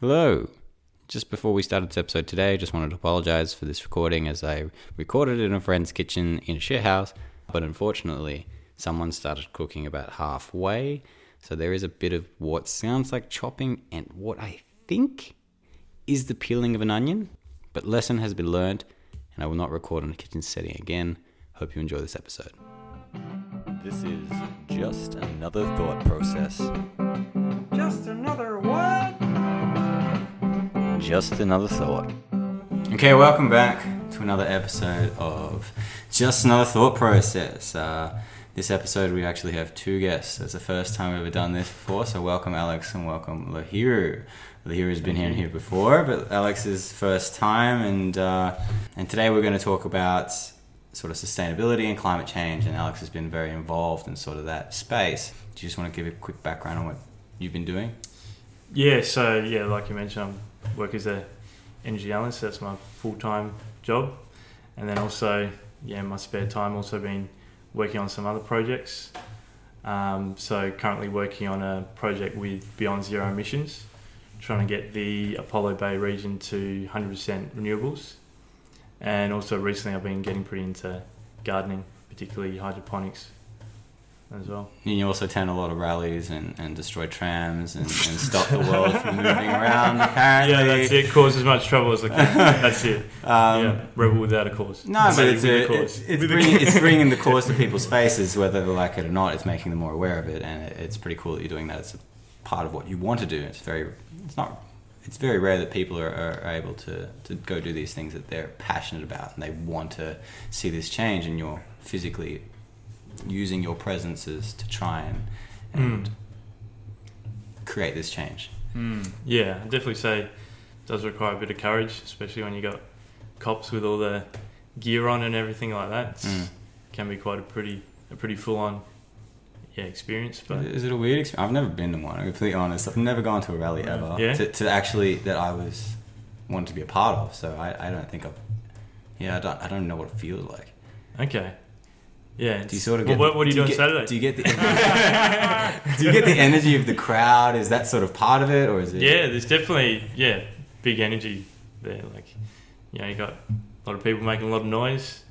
Hello. Just before we started this episode today, I just wanted to apologize for this recording as I recorded it in a friend's kitchen in a shit house, but unfortunately, someone started cooking about halfway, so there is a bit of what sounds like chopping and what I think is the peeling of an onion, but lesson has been learned, and I will not record in a kitchen setting again. Hope you enjoy this episode. This is just another thought process. Just another what? Just another thought. Okay, welcome back to another episode of Just Another Thought Process. Uh, this episode, we actually have two guests. It's the first time we've ever done this before, so welcome Alex and welcome Lahiru. Lahiru's been here and here before, but Alex's first time, and uh, and today we're going to talk about sort of sustainability and climate change. And Alex has been very involved in sort of that space. Do you just want to give a quick background on what you've been doing? Yeah, so yeah, like you mentioned, I work as a energy analyst. That's my full time job, and then also yeah, my spare time also been working on some other projects. Um, so currently working on a project with Beyond Zero Emissions, trying to get the Apollo Bay region to 100% renewables, and also recently I've been getting pretty into gardening, particularly hydroponics, as well. And you also attend a lot of rallies and, and destroy trams and, and stop the world from moving around. Apparently, Yeah, that's it. Cause as much trouble as I can. That's it. Um, yeah, rebel without a cause. No, but it's, a, cause. it's, it's, bringing, it's bringing the cause to people's faces, whether they like it or not. It's making them more aware of it, and it, it's pretty cool that you're doing that. It's a part of what you want to do. It's very, it's not, it's very rare that people are, are, are able to, to go do these things that they're passionate about and they want to see this change, and you're physically using your presences to try and, and Mm. create this change. Yeah, I'd definitely say it does require a bit of courage, especially when you got cops with all the gear on and everything like that. It's, Mm. Can be quite a pretty a pretty full on yeah experience. But Is it a weird experience? I've never been to one. I'm completely honest. I've never gone to a rally ever. Yeah? To, to actually that I was wanted to be a part of. So I, I don't think I've. Yeah, I don't. I don't know what it feels like. okay, yeah. Do you sort of well, get? what, what are you do doing get, Saturday? Do you get the? do you get the energy of the crowd? Is that sort of part of it, or is it? yeah, there's definitely yeah big energy there. Like you know, you got a lot of people making a lot of noise.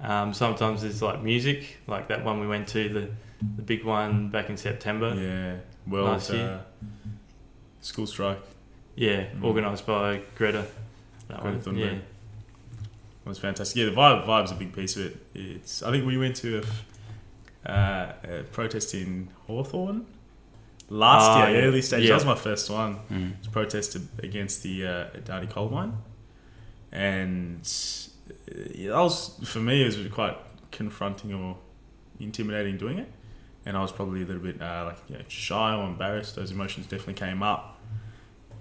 Um, sometimes there's like music, like that one we went to the the big one back in September. Yeah, well, Last uh, year. school strike Yeah, Mm. organised by Greta. That Greta one. Thunberg. Yeah. Was fantastic. Yeah, the vibe vibe's a big piece of it. It's I think we went to a, uh, a protest in Hawthorn last Ah, year, early stage. Yeah. That was my first one. Mm. It was protested against the uh, coal mine, and uh, that was for me. It was quite confronting or intimidating doing it, and I was probably a little bit uh, like you know, shy or embarrassed. Those emotions definitely came up.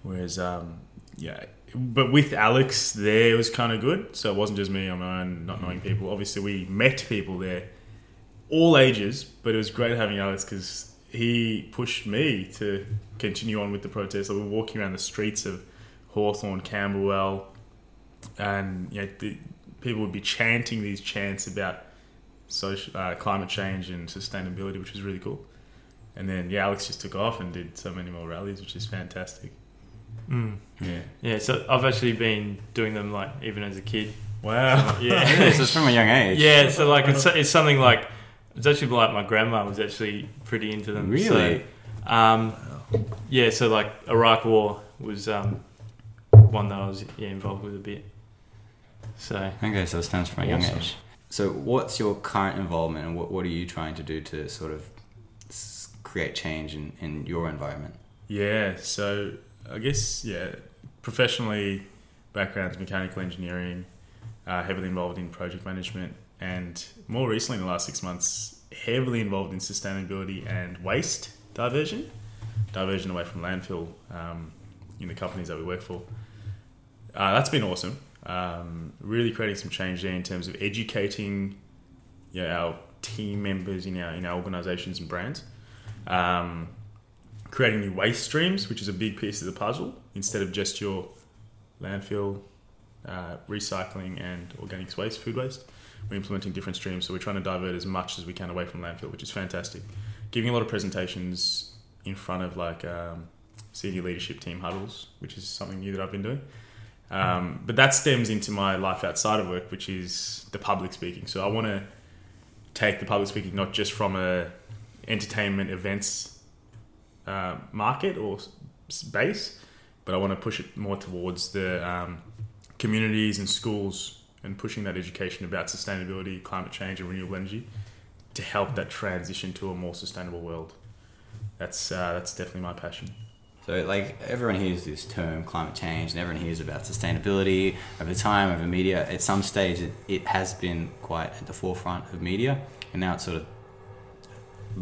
Whereas, um, yeah, but with Alex there, it was kind of good. So it wasn't just me on my own, not knowing people. Obviously, we met people there, all ages, but it was great having Alex because he pushed me to continue on with the protest. Like, we were walking around the streets of Hawthorn, Camberwell, and you know, the, people would be chanting these chants about social, uh, climate change and sustainability, which was really cool. And then, yeah, Alex just took off and did so many more rallies, which is fantastic. Mm. Yeah. Yeah, so I've actually been doing them like even as a kid. Wow. Yeah, Yeah, so it's from a young age. yeah. So like it's, it's something like it's actually like my grandma was actually pretty into them. Really? So, um, yeah. So like Iraq War was um, one that I was yeah involved with a bit. So Okay, so it stems from a young Awesome. age. So, what's your current involvement, and what, what are you trying to do to sort of create change in, in your environment? Yeah, so I guess yeah, professionally, backgrounds mechanical engineering, uh, heavily involved in project management, and more recently in the last six months, heavily involved in sustainability and waste diversion, diversion away from landfill um, in the companies that we work for. Uh, that's been awesome. Um, really creating some change there in terms of educating yeah, our team members in our in our organisations and brands. Um, creating new waste streams, which is a big piece of the puzzle, instead of just your landfill, uh, recycling, and organics waste, food waste. We're implementing different streams, so we're trying to divert as much as we can away from landfill, which is fantastic. Giving a lot of presentations in front of like um, senior leadership team huddles, which is something new that I've been doing. Um, but that stems into my life outside of work, which is the public speaking. So I want to take the public speaking not just from a entertainment events uh, market or base, but I want to push it more towards the um, communities and schools and pushing that education about sustainability, climate change, and renewable energy to help that transition to a more sustainable world. That's uh, that's definitely my passion. So, like, everyone hears this term climate change and everyone hears about sustainability over time, over media. At some stage, it, it has been quite at the forefront of media, and now it's sort of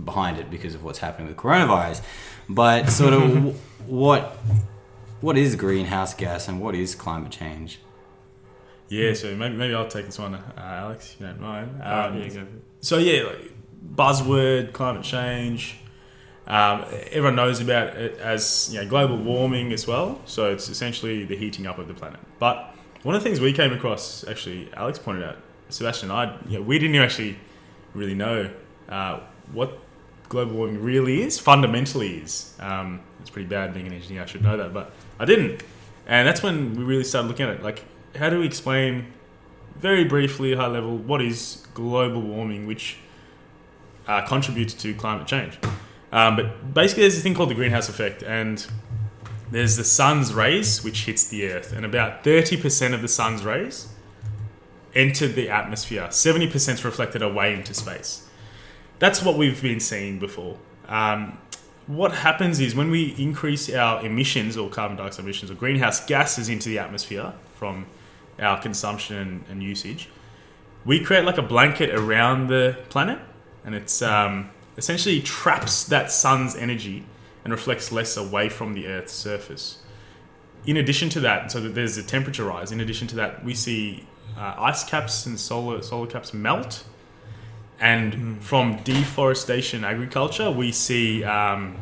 behind it because of what's happening with coronavirus. But, sort of, w- what what is greenhouse gas and what is climate change? Yeah, so maybe, maybe I'll take this one, uh, Alex, if you don't mind. Uh, Um, yeah, go for it. So yeah, like, buzzword, climate change. Um, everyone knows about it as you know, global warming as well. So it's essentially the heating up of the planet. But one of the things we came across, actually, Alex pointed out, Sebastian and I, you know, we didn't actually really know uh, what global warming really is, fundamentally is. Um, it's pretty bad being an engineer, I should know that, but I didn't. And that's when we really started looking at it. Like, how do we explain very briefly, high level, what is global warming, which uh, contributes to climate change? Um, but basically, there's this thing called the greenhouse effect, and there's the sun's rays which hits the earth, and about 30% of the sun's rays enter the atmosphere. 70% is reflected away into space. That's what we've been seeing before. Um, what happens is when we increase our emissions or carbon dioxide emissions or greenhouse gases into the atmosphere from our consumption and, usage, we create like a blanket around the planet, and it's um, essentially traps that sun's energy and reflects less away from the Earth's surface. In addition to that, so that there's a temperature rise. In addition to that, we see uh, ice caps and solar solar caps melt, and from deforestation, agriculture, we see um,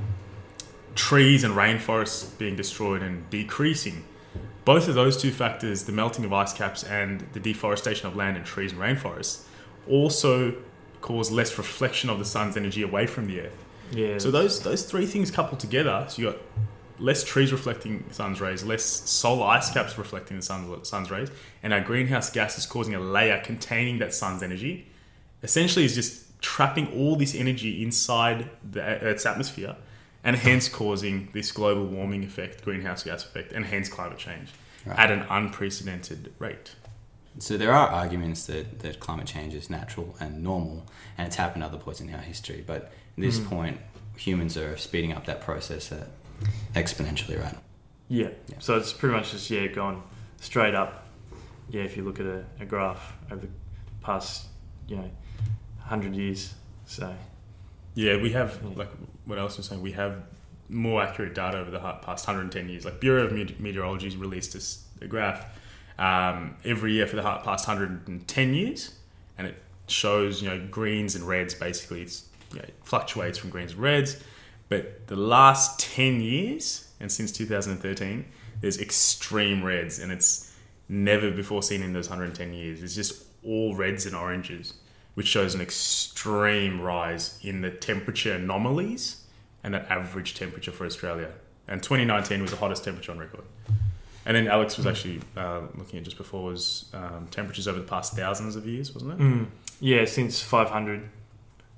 trees and rainforests being destroyed and decreasing. Both of those two factors, the melting of ice caps and the deforestation of land and trees and rainforests, also cause less reflection of the sun's energy away from the earth. Yeah. So those those three things coupled together, so you got less trees reflecting the sun's rays, less solar ice caps reflecting the sun's, sun's rays, and our greenhouse gas is causing a layer containing that sun's energy. Essentially, is just trapping all this energy inside the Earth's atmosphere, and hence causing this global warming effect, greenhouse gas effect, and hence climate change Right. at an unprecedented rate. So there are arguments that, that climate change is natural and normal, and it's happened other points in our history. But at this point, humans are speeding up that process uh, exponentially, right? Yeah. Yeah. So it's pretty much just yeah gone straight up. Yeah, if you look at a, a graph over the past you know hundred years. So Yeah, we have Yeah. like what Alex was saying. We have more accurate data over the past 110 years. Like Bureau of Meteor- Meteorology has released this a graph um, every year for the past 110 years, and it shows you know greens and reds. Basically, it's you know, it fluctuates from greens and reds. But the last 10 years and since 2013, there's extreme reds, and it's never before seen in those 110 years. It's just all reds and oranges which shows an extreme rise in the temperature anomalies and that average temperature for Australia. And 2019 was the hottest temperature on record. And then Alex was actually uh, looking at just before was um, temperatures over the past thousands of years, wasn't it? mm, yeah, since 500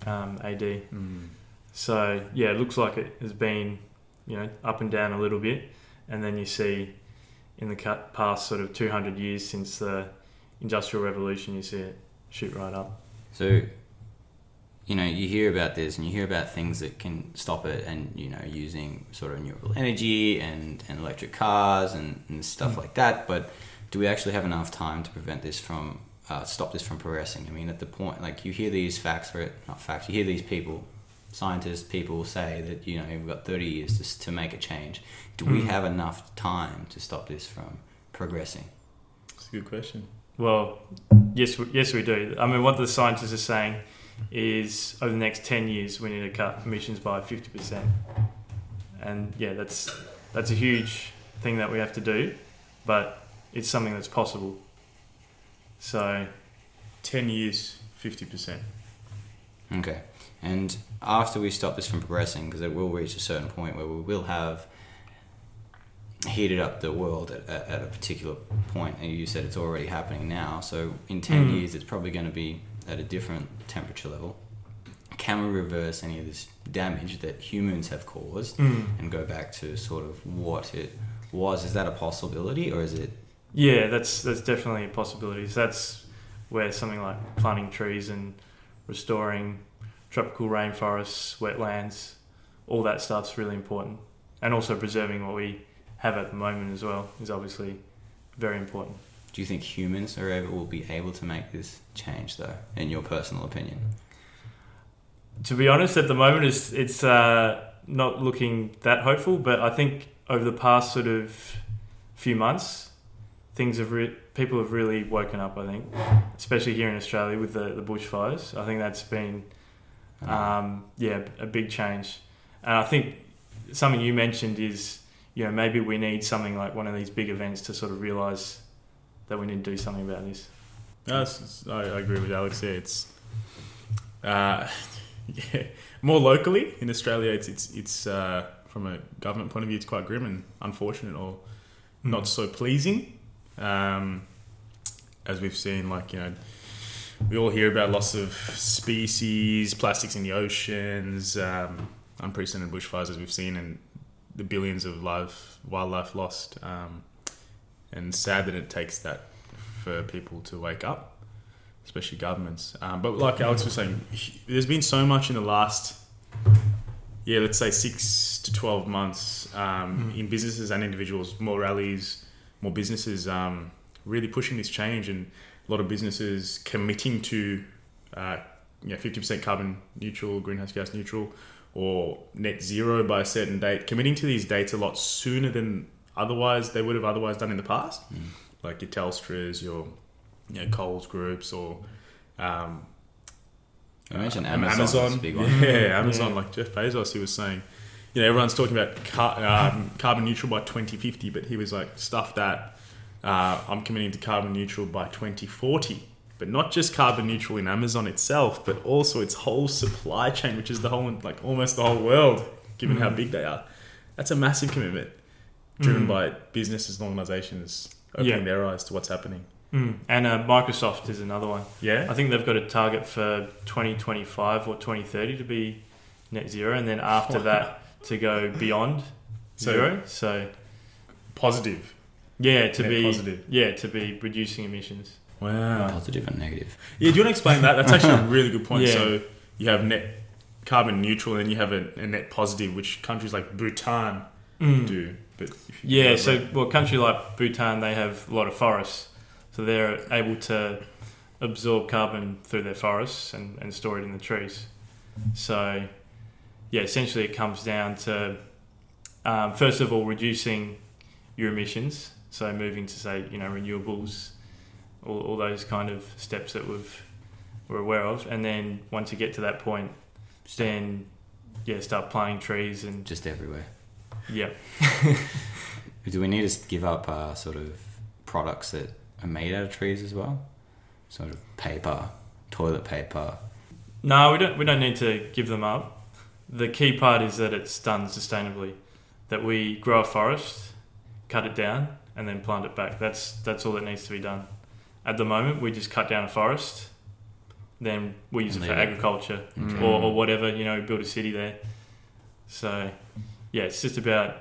um, AD. Mm. So yeah, it looks like it has been you know up and down a little bit, and then you see in the past sort of 200 years since the industrial revolution, you see it shoot right up. So, you know, you hear about this and you hear about things that can stop it and, you know, using sort of renewable energy and, and electric cars and, and stuff like that. But do we actually have enough time to prevent this from, uh, stop this from progressing? I mean, at the point, like, you hear these facts, or not facts, you hear these people, scientists, people say that, you know, we've got 30 years to, to make a change. Do we Mm. have enough time to stop this from progressing? That's a good question. Well, yes, yes, we do. I mean, what the scientists are saying is over the next 10 years, we need to cut emissions by 50%. And yeah, that's that's a huge thing that we have to do, but it's something that's possible. So 10 years, 50%. Okay. And after we stop this from progressing, because it will reach a certain point where we will have heated up the world at, at, at a particular point, and you said it's already happening now. So in ten Mm. years, it's probably going to be at a different temperature level. Can we reverse any of this damage that humans have caused Mm. and go back to sort of what it was? Is that a possibility, or is it? Yeah, that's that's definitely a possibility. So that's where something like planting trees and restoring tropical rainforests, wetlands, all that stuff's really important. And also preserving what we have at the moment as well is obviously very important. Do you think humans are able will be able to make this change, though? In your personal opinion, To be honest, at the moment it's it's uh, not looking that hopeful, but I think over the past sort of few months, things have re- people have really woken up. I think, especially here in Australia with the the bushfires. I think that's been um, yeah, a big change. And I think something you mentioned is, you know, maybe we need something like one of these big events to sort of realise that we need to do something about this. No, it's- I, I agree with Alex. Yeah, it's uh, yeah, more locally in Australia. It's it's it's uh, from a government point of view, it's quite grim and unfortunate, or not so pleasing. Um, as we've seen, like you know, we all hear about loss of species, plastics in the oceans, um, unprecedented bushfires as we've seen, and the billions of life wildlife lost. Um, and sad that it takes that for people to wake up, especially governments. Um, but like Alex was saying, there's been so much in the last, yeah, let's say six to twelve months um, Mm. in businesses and individuals, more rallies, more businesses um, really pushing this change, and a lot of businesses committing to, uh, you know, fifty percent carbon neutral, greenhouse gas neutral, or net zero by a certain date. Committing to these dates a lot sooner than otherwise they would have otherwise done in the past Mm. like your Telstras, your you know, Coles groups, or um, You mentioned uh, Amazon. Amazon, big one. yeah, Amazon. Yeah. Like Jeff Bezos, he was saying, you know, everyone's talking about car- um, carbon neutral by 2050, but he was like, stuff that. Uh, I'm committing to carbon neutral by 2040, but not just carbon neutral in Amazon itself, but also its whole supply chain, which is the whole, like almost the whole world, given how Mm. big they are. That's a massive commitment, driven Mm. by businesses and organizations opening Yeah. their eyes to what's happening. Mm. And uh, Microsoft is another one. Yeah, I think they've got a target for 2025 or 2030 to be net zero, and then after that to go beyond So- zero. So positive. yeah, to be positive. yeah to be reducing emissions. Wow. Positive and negative. Yeah, do you want to explain that? That's actually a really good point. Yeah. So you have net carbon neutral, and then you have a, a net positive, which countries like Bhutan do. But if you Yeah, so back- well, a country like Bhutan, they have a lot of forests, so they're able to absorb carbon through their forests and, and store it in the trees. So, yeah, essentially, it comes down to um, first of all reducing your emissions, so moving to say you know renewables, all, all those kind of steps that we've we're aware of, and then once you get to that point, then yeah, start planting trees and Just everywhere. yeah. Do we need to give up uh, sort of products that are made out of trees as well? Sort of paper, toilet paper. No, we don't. We don't need to give them up. The key part is that it's done sustainably. That we grow a forest, cut it down, and then plant it back. That's that's all that needs to be done. At the moment, we just cut down a forest, then we use it for leave it. agriculture Okay. or, or whatever. You know, build a city there. So, yeah, it's just about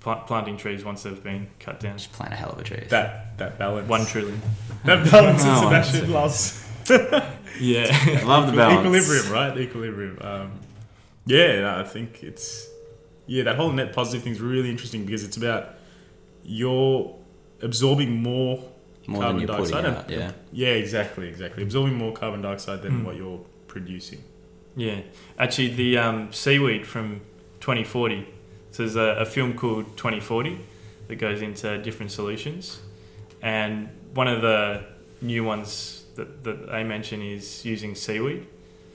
pl- planting trees once they've been cut down. Just plant a hell of a tree. that that balance, One trillion. that balance Oh, is Sebastian second. loves. Yeah. Love the balance. Equilibrium, right? Equilibrium. Um, yeah, no, I think it's yeah that whole net positive thing is really interesting because it's about you're absorbing more More carbon than you're putting dioxide. out. Yeah. Yeah, exactly, exactly. Absorbing more carbon dioxide than Mm. what you're producing. Yeah, actually, the um, seaweed from 2040. So there's a, a film called 2040 that goes into different solutions, and one of the new ones that, that they mention is using seaweed.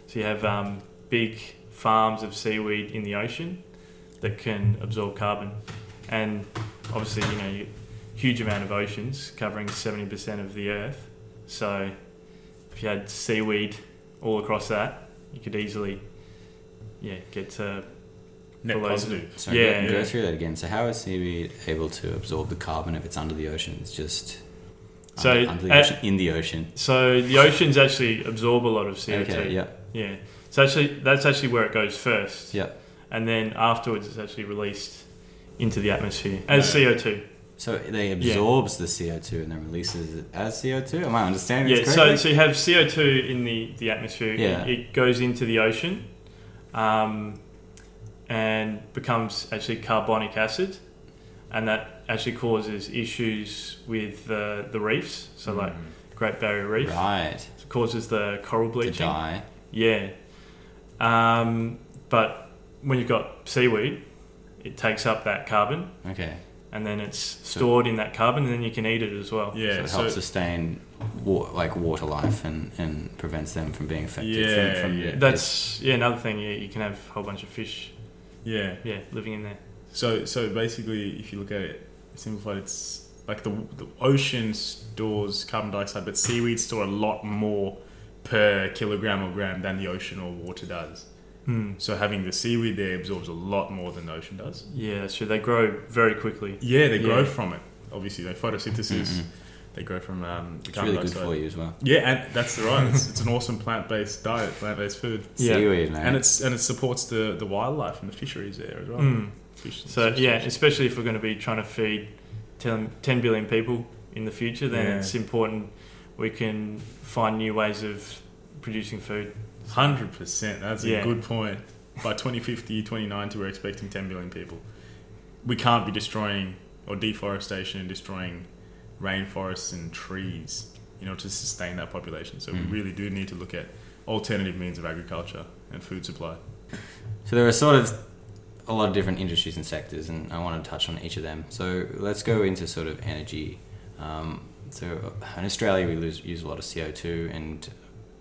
So you have um, big farms of seaweed in the ocean that can absorb carbon, and obviously, you know, you, huge amount of oceans covering 70% of the earth. So if you had seaweed all across that, you could easily, yeah, get to Net below- positive. So Yeah, go, go yeah. through that again. So how is seaweed able to absorb the carbon if it's under the ocean? It's just So, under, under the uh, ocean, in the ocean. So the oceans actually absorb a lot of CO2. Okay, yeah, Yeah. So actually, that's actually where it goes first. yeah. And then afterwards, it's actually released into the atmosphere as CO2. So they absorbs the CO two and then releases it as CO two. Am I understanding Yeah. So, so you have CO2 in the, the atmosphere. It- Yeah. It, goes into the ocean, um, and becomes actually carbonic acid, and that actually causes issues with the the reefs. So like Mm. Great Barrier Reef, right. it causes the coral bleaching. die. Yeah. Um, but when you've got seaweed, it takes up that carbon Okay. And then it's stored in that carbon and then you can eat it as well. Yeah, so Yeah, it so, helps sustain wa- like water life and, and prevents them from being affected. Yeah, from, from yeah. That's yeah another thing. Yeah, you can have a whole bunch of fish. yeah. Yeah, living in there. So, so basically, if you look at it, simplified, it's like the the ocean stores carbon dioxide, but seaweed store a lot more per kilogram or gram than the ocean or water does. Hmm. So having the seaweed there absorbs a lot more than the ocean does. Yeah, that's true. They grow very quickly. Yeah, they grow Yeah. from it. Obviously, they photosynthesis. They grow from um, the It's carbon really good for you as well. Yeah, and that's the right. It's, it's an awesome plant-based diet, plant-based food, Yeah. Seaweed, man. and it's and it supports the, the wildlife and the fisheries there as well. Mm. Fish, So fish- yeah, fish. especially if we're going to be trying to feed 10, 10 billion people in the future, then Yeah. it's important we can find new ways of producing food. Hundred percent. That's a Yeah. good point. By 2050, 2090, we're expecting 10 billion people. We can't be destroying or deforestation and destroying rainforests and trees, you know, to sustain that population. So Mm. we really do need to look at alternative means of agriculture and food supply. So there are sort of a lot of different industries and sectors, and I want to touch on each of them. So let's go into sort of energy. Um, so in Australia, we lose, use a lot of CO two, and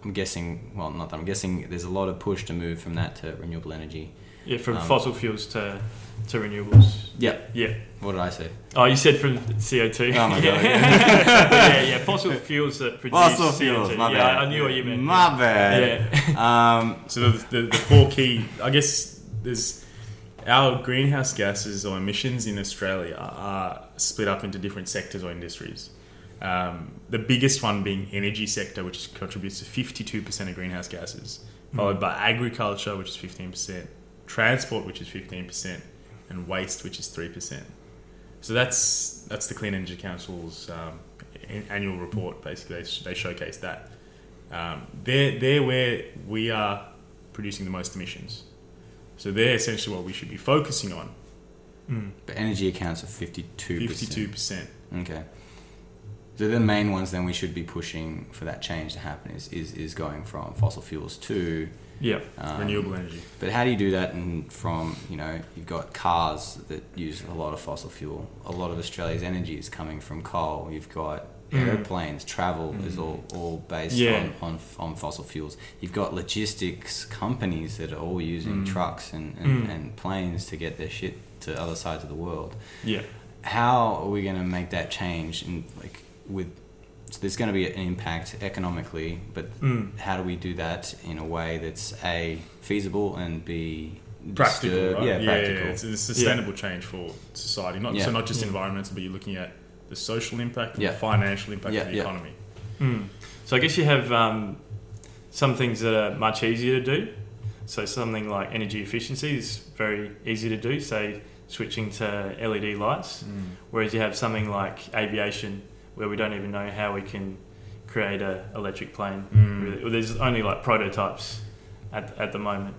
I'm guessing, well, not that I'm guessing, there's a lot of push to move from that to renewable energy. Yeah, from Um, fossil fuels to to renewables. Yeah. Yeah. What did I say? Oh, you said from CO two. Oh my God, yeah. yeah, yeah. Fossil fuels that produce Fossil CO2. fuels. My yeah, bad. I knew what you meant. My bad. Yeah. Um, So the, the, the four key, I guess, there's our greenhouse gases or emissions in Australia are split up into different sectors or industries. Um, the biggest one being energy sector, which contributes to 52% of greenhouse gases, followed by agriculture, which is 15%, transport, which is 15%, and waste, which is 3%. So that's that's the Clean Energy Council's um, an- annual report. Basically, they, sh- they showcase that. Um, they're, they're where we are producing the most emissions. So they're essentially what we should be focusing on. Mm. but energy accounts for 52%. 52%. Okay. So the main ones then we should be pushing for that change to happen is, is, is going from fossil fuels to Yeah. um, Renewable energy. But how do you do that? And from you know you've got cars that use a lot of fossil fuel. A lot of Australia's energy is coming from coal. You've got Mm. airplanes, travel is Mm. all, all based Yeah. on, on on fossil fuels. You've got logistics companies that are all using Mm. trucks and, and, Mm. and planes to get their shit to other sides of the world Yeah. how are we going to make that change and like with so there's going to be an impact economically but Mm. how do we do that in a way that's a feasible and b Practical, disturb- right? yeah practical it's a sustainable change for society. Not Yeah. so not just Yeah. environmental, but you're looking at the social impact and Yeah. the financial impact Yeah, of the yeah. economy. Mm. So I guess you have um, some things that are much easier to do. So something like energy efficiency is very easy to do. Say switching to LED lights, whereas you have something like aviation where we don't even know how we can create a electric plane. Mm. Really, there's only like prototypes at, at the moment.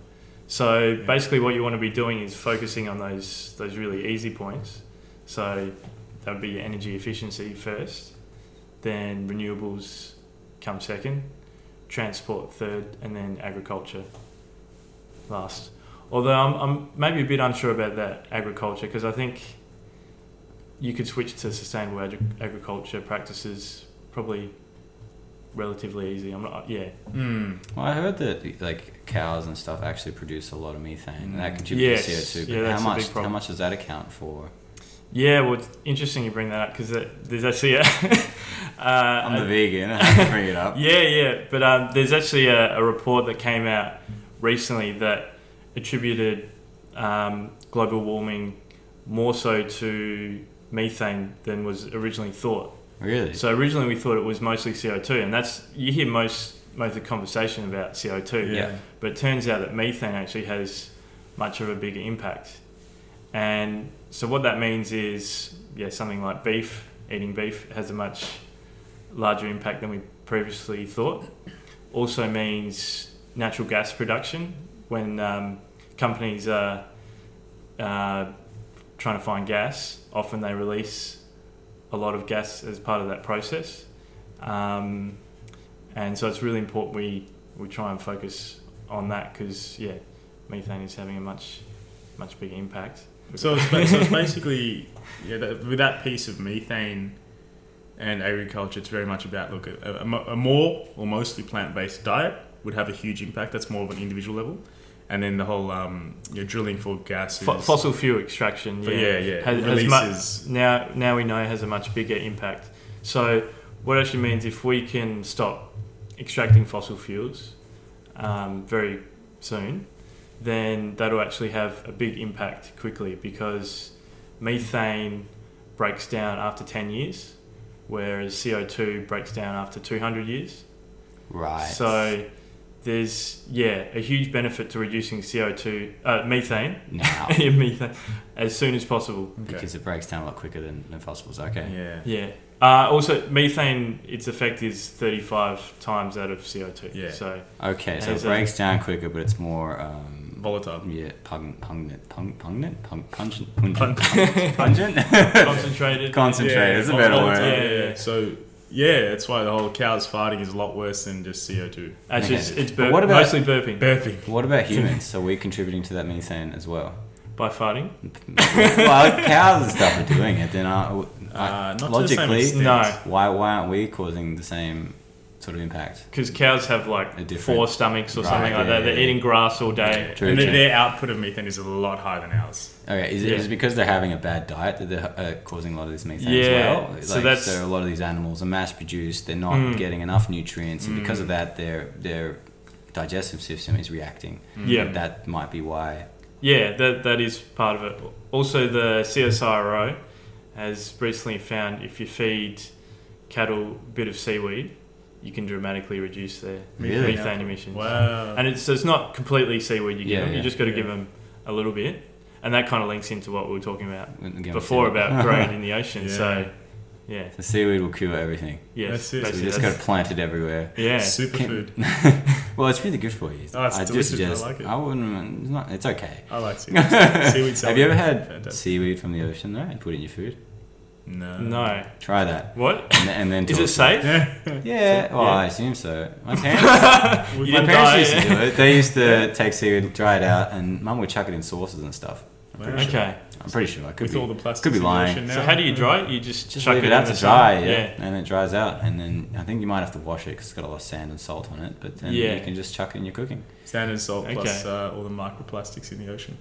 So Yeah. basically, what you want to be doing is focusing on those those really easy points. So that would be your energy efficiency first, then renewables come second, transport third, and then agriculture last. Although I'm, I'm maybe a bit unsure about that agriculture because I think you could switch to sustainable agri- agriculture practices probably relatively easy. I'm not, yeah, Mm. well i heard that like cows and stuff actually produce a lot of methane and that contributes Yes. to co2 but Yeah, how much how much does that account for yeah. Well, it's interesting you bring that up because there's actually a. uh, i'm the a- vegan i have to bring it up Yeah, yeah, but um, there's actually a, a report that came out recently that attributed um, global warming more so to methane than was originally thought. Really? So originally we thought it was mostly CO2, and that's you hear most most of the conversation about CO2. Yeah. But it turns out that methane actually has much of a bigger impact. And so what that means is, yeah, something like beef, eating beef has a much larger impact than we previously thought. Also means natural gas production when um, companies are uh, trying to find gas, often they release a lot of gas as part of that process. Um, and so it's really important we, we try and focus on that because, yeah, methane is having a much, much bigger impact. So it's, so it's basically yeah, that, with that piece of methane and agriculture, it's very much about look a, a, a more or mostly plant based diet would have a huge impact. That's more of an individual level, and then the whole um, you know, drilling for gas, Fo- fossil fuel extraction, yeah, yeah, yeah, has, has mu- releases. now now we know has a much bigger impact. So what actually means if we can stop extracting fossil fuels um, very soon, then that'll actually have a big impact quickly because methane breaks down after 10 years, whereas CO2 breaks down after 200 years. right. So there's yeah a huge benefit to reducing CO2 uh, methane now, methane as soon as possible. Okay. because it breaks down a lot quicker than, than fossils. Okay. yeah, Yeah. Uh, also, methane, its effect is 35 times that of CO2. Yeah. So, Okay, so it Has a- breaks down quicker, but it's more. Um, volatile. yeah, pung, pungent, pung, pungent, pung, pungent, Pun- pungent, pungent. concentrated. Concentrated. It's a better word. Yeah, yeah, yeah. So yeah, that's why the whole cows farting is a lot worse than just CO two. Actually, it's, Okay. it's But bur- what about- mostly burping Burping. What about humans? So we're contributing to that methane as well. by farting. well, if cows and stuff are doing it, then are, Uh, not to the logically, same extent. No, why why aren't we causing the same sort of impact? because cows have like four stomachs or Right, something like yeah, that. They're yeah. eating grass all day. True, and true. their, output of methane is a lot higher than ours. Okay, is it, is it because they're having a bad diet that they're uh, causing a lot of this methane Yeah, as well? Like, so that's- so a lot of these animals are mass produced. They're not Mm. getting enough nutrients, and because of Mm. that, their their digestive system is reacting. Yeah. that might be why. Yeah, that, that is part of it. Also, the CSIRO has recently found if you feed cattle a bit of seaweed, you can dramatically reduce their Really? methane emissions. Wow. And it's, so it's not completely seaweed you give Yeah, them, you just got to Yeah. give them a little bit. And that kind of links into what we were talking about before seaweed. about growing in the ocean. Yeah. So, yeah, The seaweed will cure everything. yes, That's it. So you basically just got to plant it everywhere. yeah. Superfood. Well, it's really good for you. Oh, it's I do delicious. I suggest. like it. I wouldn't. It's not. It's okay. I like seaweed. seaweed Have you ever had Fantastic. seaweed from the ocean though and put it in your food? No. No, Try that. what And then, and then is talk it to safe? Yeah. Yeah, well, Yeah. I assume so. My parents, You my didn't parents die, used to do it. They used to take seaweed, dry it out, and mum would chuck it in sauces and stuff. Wow. Okay, I'm pretty sure. I could With be. all the plastic could be in the lying. ocean now. so how do you dry it? You just, just chuck leave it it out in to the dry, sun? yeah, and it dries out, and then I think you might have to wash it because it's got a lot of sand and salt on it. But then Yeah. you can just chuck it in your cooking. Sand and salt plus Okay. uh, all the microplastics in the ocean.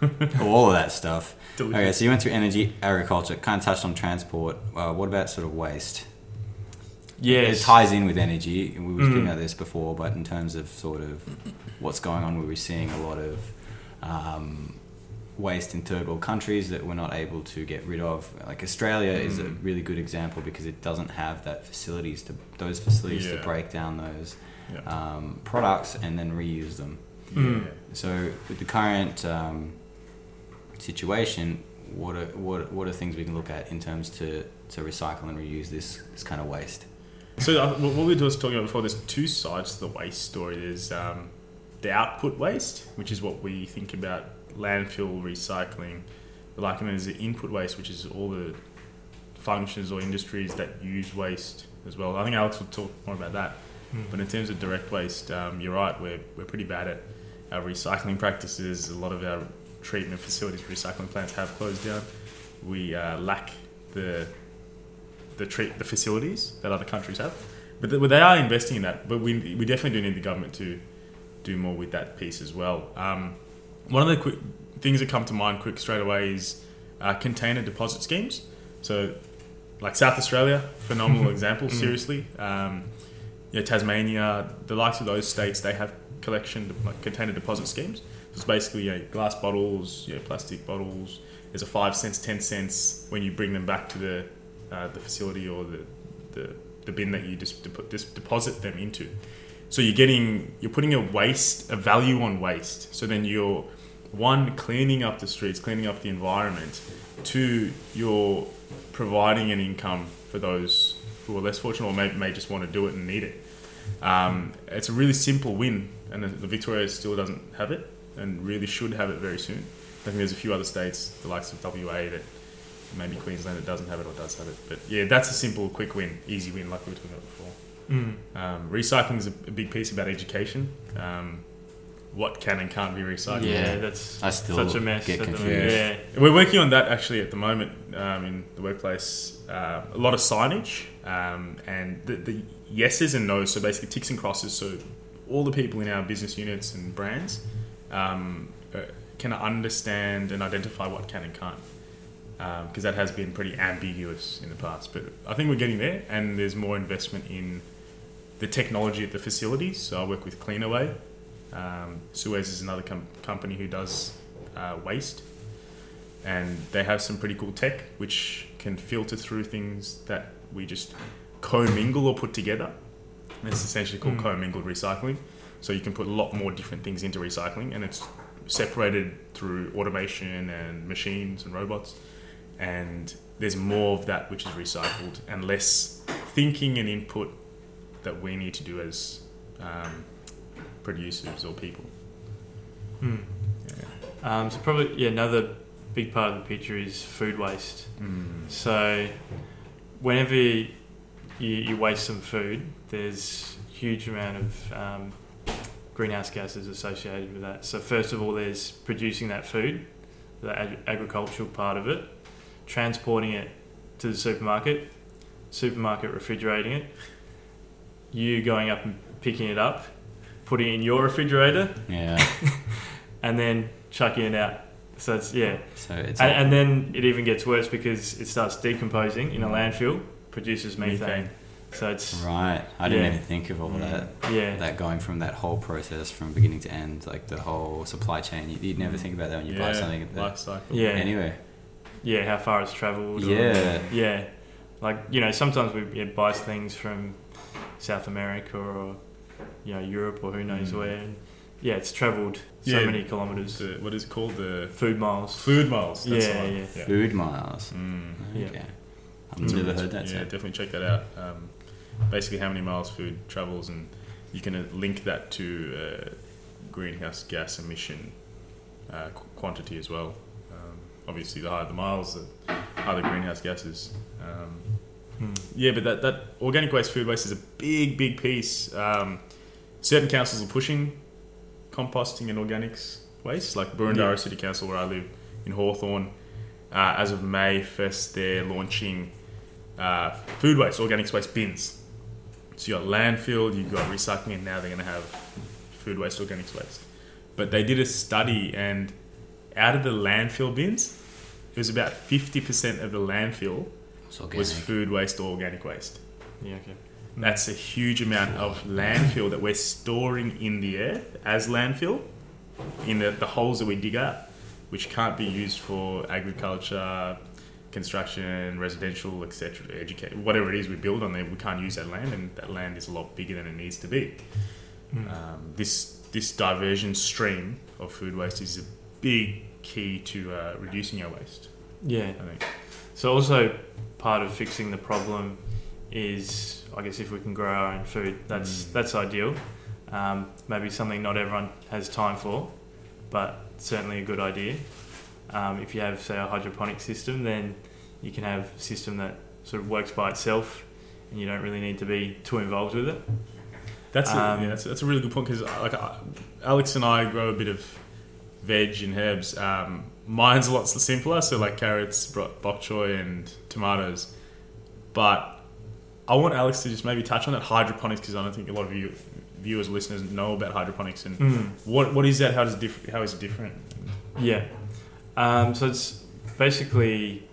all of that stuff. Delicious. Okay, so you went through energy, agriculture, kind of touched on transport. Uh, what about sort of waste? Yes. It ties in with energy. We were Mm. about this before, but in terms of sort of what's going on, we were seeing a lot of um, waste in third world countries that we're not able to get rid of. Like Australia is a Mm. really good example because it doesn't have that facilities to those facilities to break down those Yeah. um, products and then reuse them. Mm. Yeah. So with the current um, situation, what are what what are things we can look at in terms to to recycle and reuse this this kind of waste? So uh, what we were just talking about before, there's two sides to the waste story. There's um, the output waste, which is what we think about landfill recycling. the Like, and there's the input waste, which is all the functions or industries that use waste as well. I think Alex will talk more about that. Mm. But in terms of direct waste, um, you're right. We're, we're pretty bad at our recycling practices. A lot of our treatment facilities, recycling plants have closed down. We uh, lack the the treat the facilities that other countries have. But th- they are investing in that. But we, we definitely do need the government to do more with that piece as well. Um, one of the quick things that come to mind quick straight away is uh, container deposit schemes. So, like South Australia, phenomenal example. Seriously, um, yeah, Tasmania, the likes of those states, they have collection like container deposit schemes. It's basically you know, glass bottles, you know, plastic bottles. There's a five cents, ten cents when you bring them back to the uh, the facility or the, the the bin that you just depo- just deposit them into. So you're getting you're putting a waste a value on waste. So then you're one cleaning up the streets, cleaning up the environment. Two, you're providing an income for those who are less fortunate or may, may just want to do it and need it. Um, it's a really simple win, and the Victoria still doesn't have it, and really should have it very soon. I think there's a few other states, the likes of WA, that maybe Queensland that doesn't have it or does have it. But yeah, that's a simple, quick win, easy win, like we were talking about before. Mm. Um, recycling is a, a big piece about education. Um, what can and can't be recycled. Yeah, Yeah. that's I still such a mess. get at the confused. moment. Yeah. We're working on that actually at the moment um, in the workplace. Uh, a lot of signage um, and the, the yeses and nos, so basically ticks and crosses. So all the people in our business units and brands um, uh, can understand and identify what can and can't. Because that has been pretty ambiguous in the past, but I think we're getting there, and there's more investment in the technology at the facilities. So I work with Cleanaway. Um, Suez is another com- company who does uh, waste, and they have some pretty cool tech which can filter through things that we just commingle or put together. And it's essentially called Mm. commingled recycling. So you can put a lot more different things into recycling, and it's separated through automation and machines and robots. And there's more of that which is recycled, and less thinking and input that we need to do as um, producers or people. Mm. Yeah. Um, so probably yeah, another big part of the picture is food waste. Mm. So whenever you, you waste some food, there's huge amount of um, greenhouse gases associated with that. So first of all, there's producing that food, the ag- agricultural part of it, transporting it to the supermarket, supermarket refrigerating it, you going up and picking it up, putting it in your refrigerator, Yeah. and then chucking it out. So it's yeah, So it's and, and then it even gets worse because it starts decomposing in a landfill, produces methane. Methane. So it's right. I didn't Yeah. even think of all that. yeah, That going from that whole process from beginning to end, like the whole supply chain. You, you'd never think about that when you buy something. At the, life cycle. yeah, Anyway. yeah. How far it's travelled? or- Yeah. yeah. Like you know, sometimes we yeah, buy things from South America or you know Europe or who knows Mm. where. And, yeah, it's travelled so Yeah. many kilometres. The, what is it called? The Food miles. food miles. That's Yeah, the yeah. Food miles. Mm. Yeah. I've Mm. never heard that. Yeah, term. definitely check that out. Um, basically, how many miles food travels, and you can uh, link that to uh, greenhouse gas emission uh, qu- quantity as well. Um, obviously, the higher the miles, the higher the greenhouse gases. Um, Mm. yeah, but that, that organic waste, food waste is a big, big piece. Um, certain councils are pushing composting and organics waste, like Boroondara Yeah. City Council, where I live in Hawthorn. Uh, as of May 1st, they're launching uh, food waste, organics waste bins. So you got landfill, you got recycling, and now they're going to have food waste, organics waste. But they did a study, and out of the landfill bins, it was about 50% of the landfill was food waste or organic waste. Yeah, okay. That's a huge amount of landfill that we're storing in the earth as landfill in the, the holes that we dig up, which can't be used for agriculture, construction, residential, etc., educate whatever it is we build on there. We can't use that land, and that land is a lot bigger than it needs to be. Mm. Um, this this diversion stream of food waste is a big key to uh, reducing our waste. yeah. I think. So also part of fixing the problem is, I guess, if we can grow our own food, that's Mm. that's ideal. Um, maybe something not everyone has time for, but certainly a good idea. Um, if you have, say, a hydroponic system, then you can have a system that sort of works by itself, and you don't really need to be too involved with it. That's a, Um, yeah, that's, that's a really good point because like I- Alex and I grow a bit of veg and herbs. Um, mine's a lot simpler, so like carrots, bok choy, and tomatoes. But I want Alex to just maybe touch on that hydroponics because I don't think a lot of you viewers, listeners know about hydroponics and Mm. what what is that? How does it diff- How is it different? Yeah. Um, so it's basically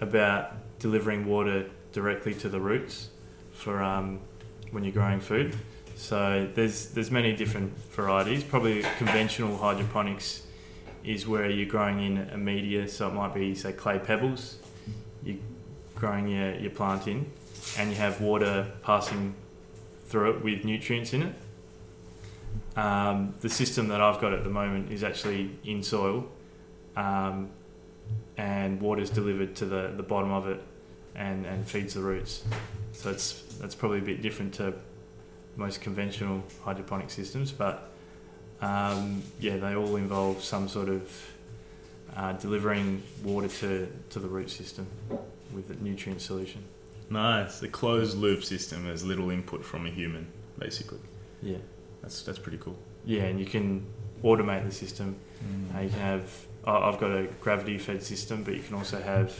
about delivering water directly to the roots for um, when you're growing food. So there's there's many different varieties. Probably conventional hydroponics is where you're growing in a media, so it might be say clay pebbles. You're growing your, your plant in, and you have water passing through it with nutrients in it. Um, the system that I've got at the moment is actually in soil, um, and water's delivered to the, the bottom of it, and, and feeds the roots. So it's that's probably a bit different to most conventional hydroponic systems, but um, yeah, they all involve some sort of uh, delivering water to, to the root system with a nutrient solution. Nice. The closed loop system has little input from a human, basically. Yeah, That's that's pretty cool. yeah, and you can automate the system. Uh, you can have. I- I've got a gravity fed system, but you can also have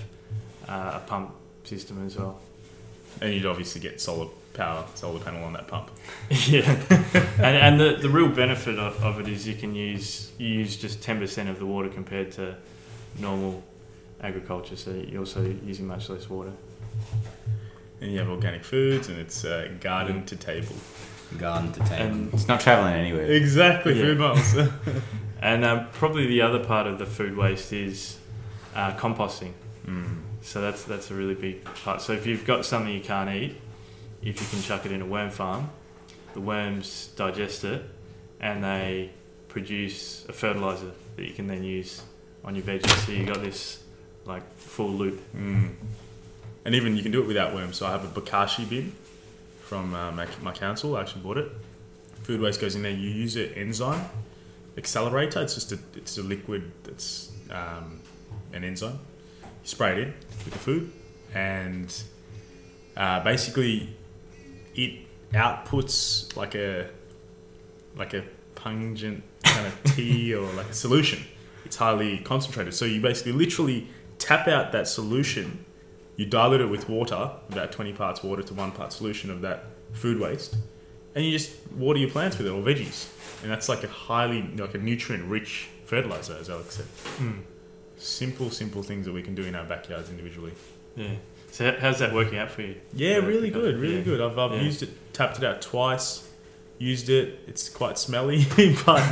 uh, a pump system as well. And you'd obviously get solar power, solar panel on that pump. yeah, and, and the, the real benefit of, of it is you can use you use just ten percent of the water compared to normal agriculture, so you're also using much less water. And you have organic foods, and it's uh, garden to table. Garden to table. And- it's not traveling anywhere. Exactly, Yeah. food miles. And um, probably the other part of the food waste is uh, composting. mm. So that's that's a really big part. So if you've got something you can't eat, if you can chuck it in a worm farm, the worms digest it, and they produce a fertilizer that you can then use on your veggies. So you got this like full loop. Mm. And even you can do it without worms. So I have a bokashi bin from uh, my, my council. I actually bought it. Food waste goes in there. You use an enzyme accelerator. It's just a it's a liquid that's um, an enzyme. You spray it in with the food, and uh, basically it outputs like a like a pungent kind of tea or like a solution. It's highly concentrated. So you basically literally tap out that solution. You dilute it with water, about 20 parts water to one part solution of that food waste, and you just water your plants with it or veggies. And that's like a highly, like a nutrient rich fertilizer, as Alex said. Simple, simple things that we can do in our backyards individually. Yeah. So how's that working out for you? Yeah, really good, really yeah. good. I've, I've Yeah. used it, tapped it out twice, used it. It's quite smelly, but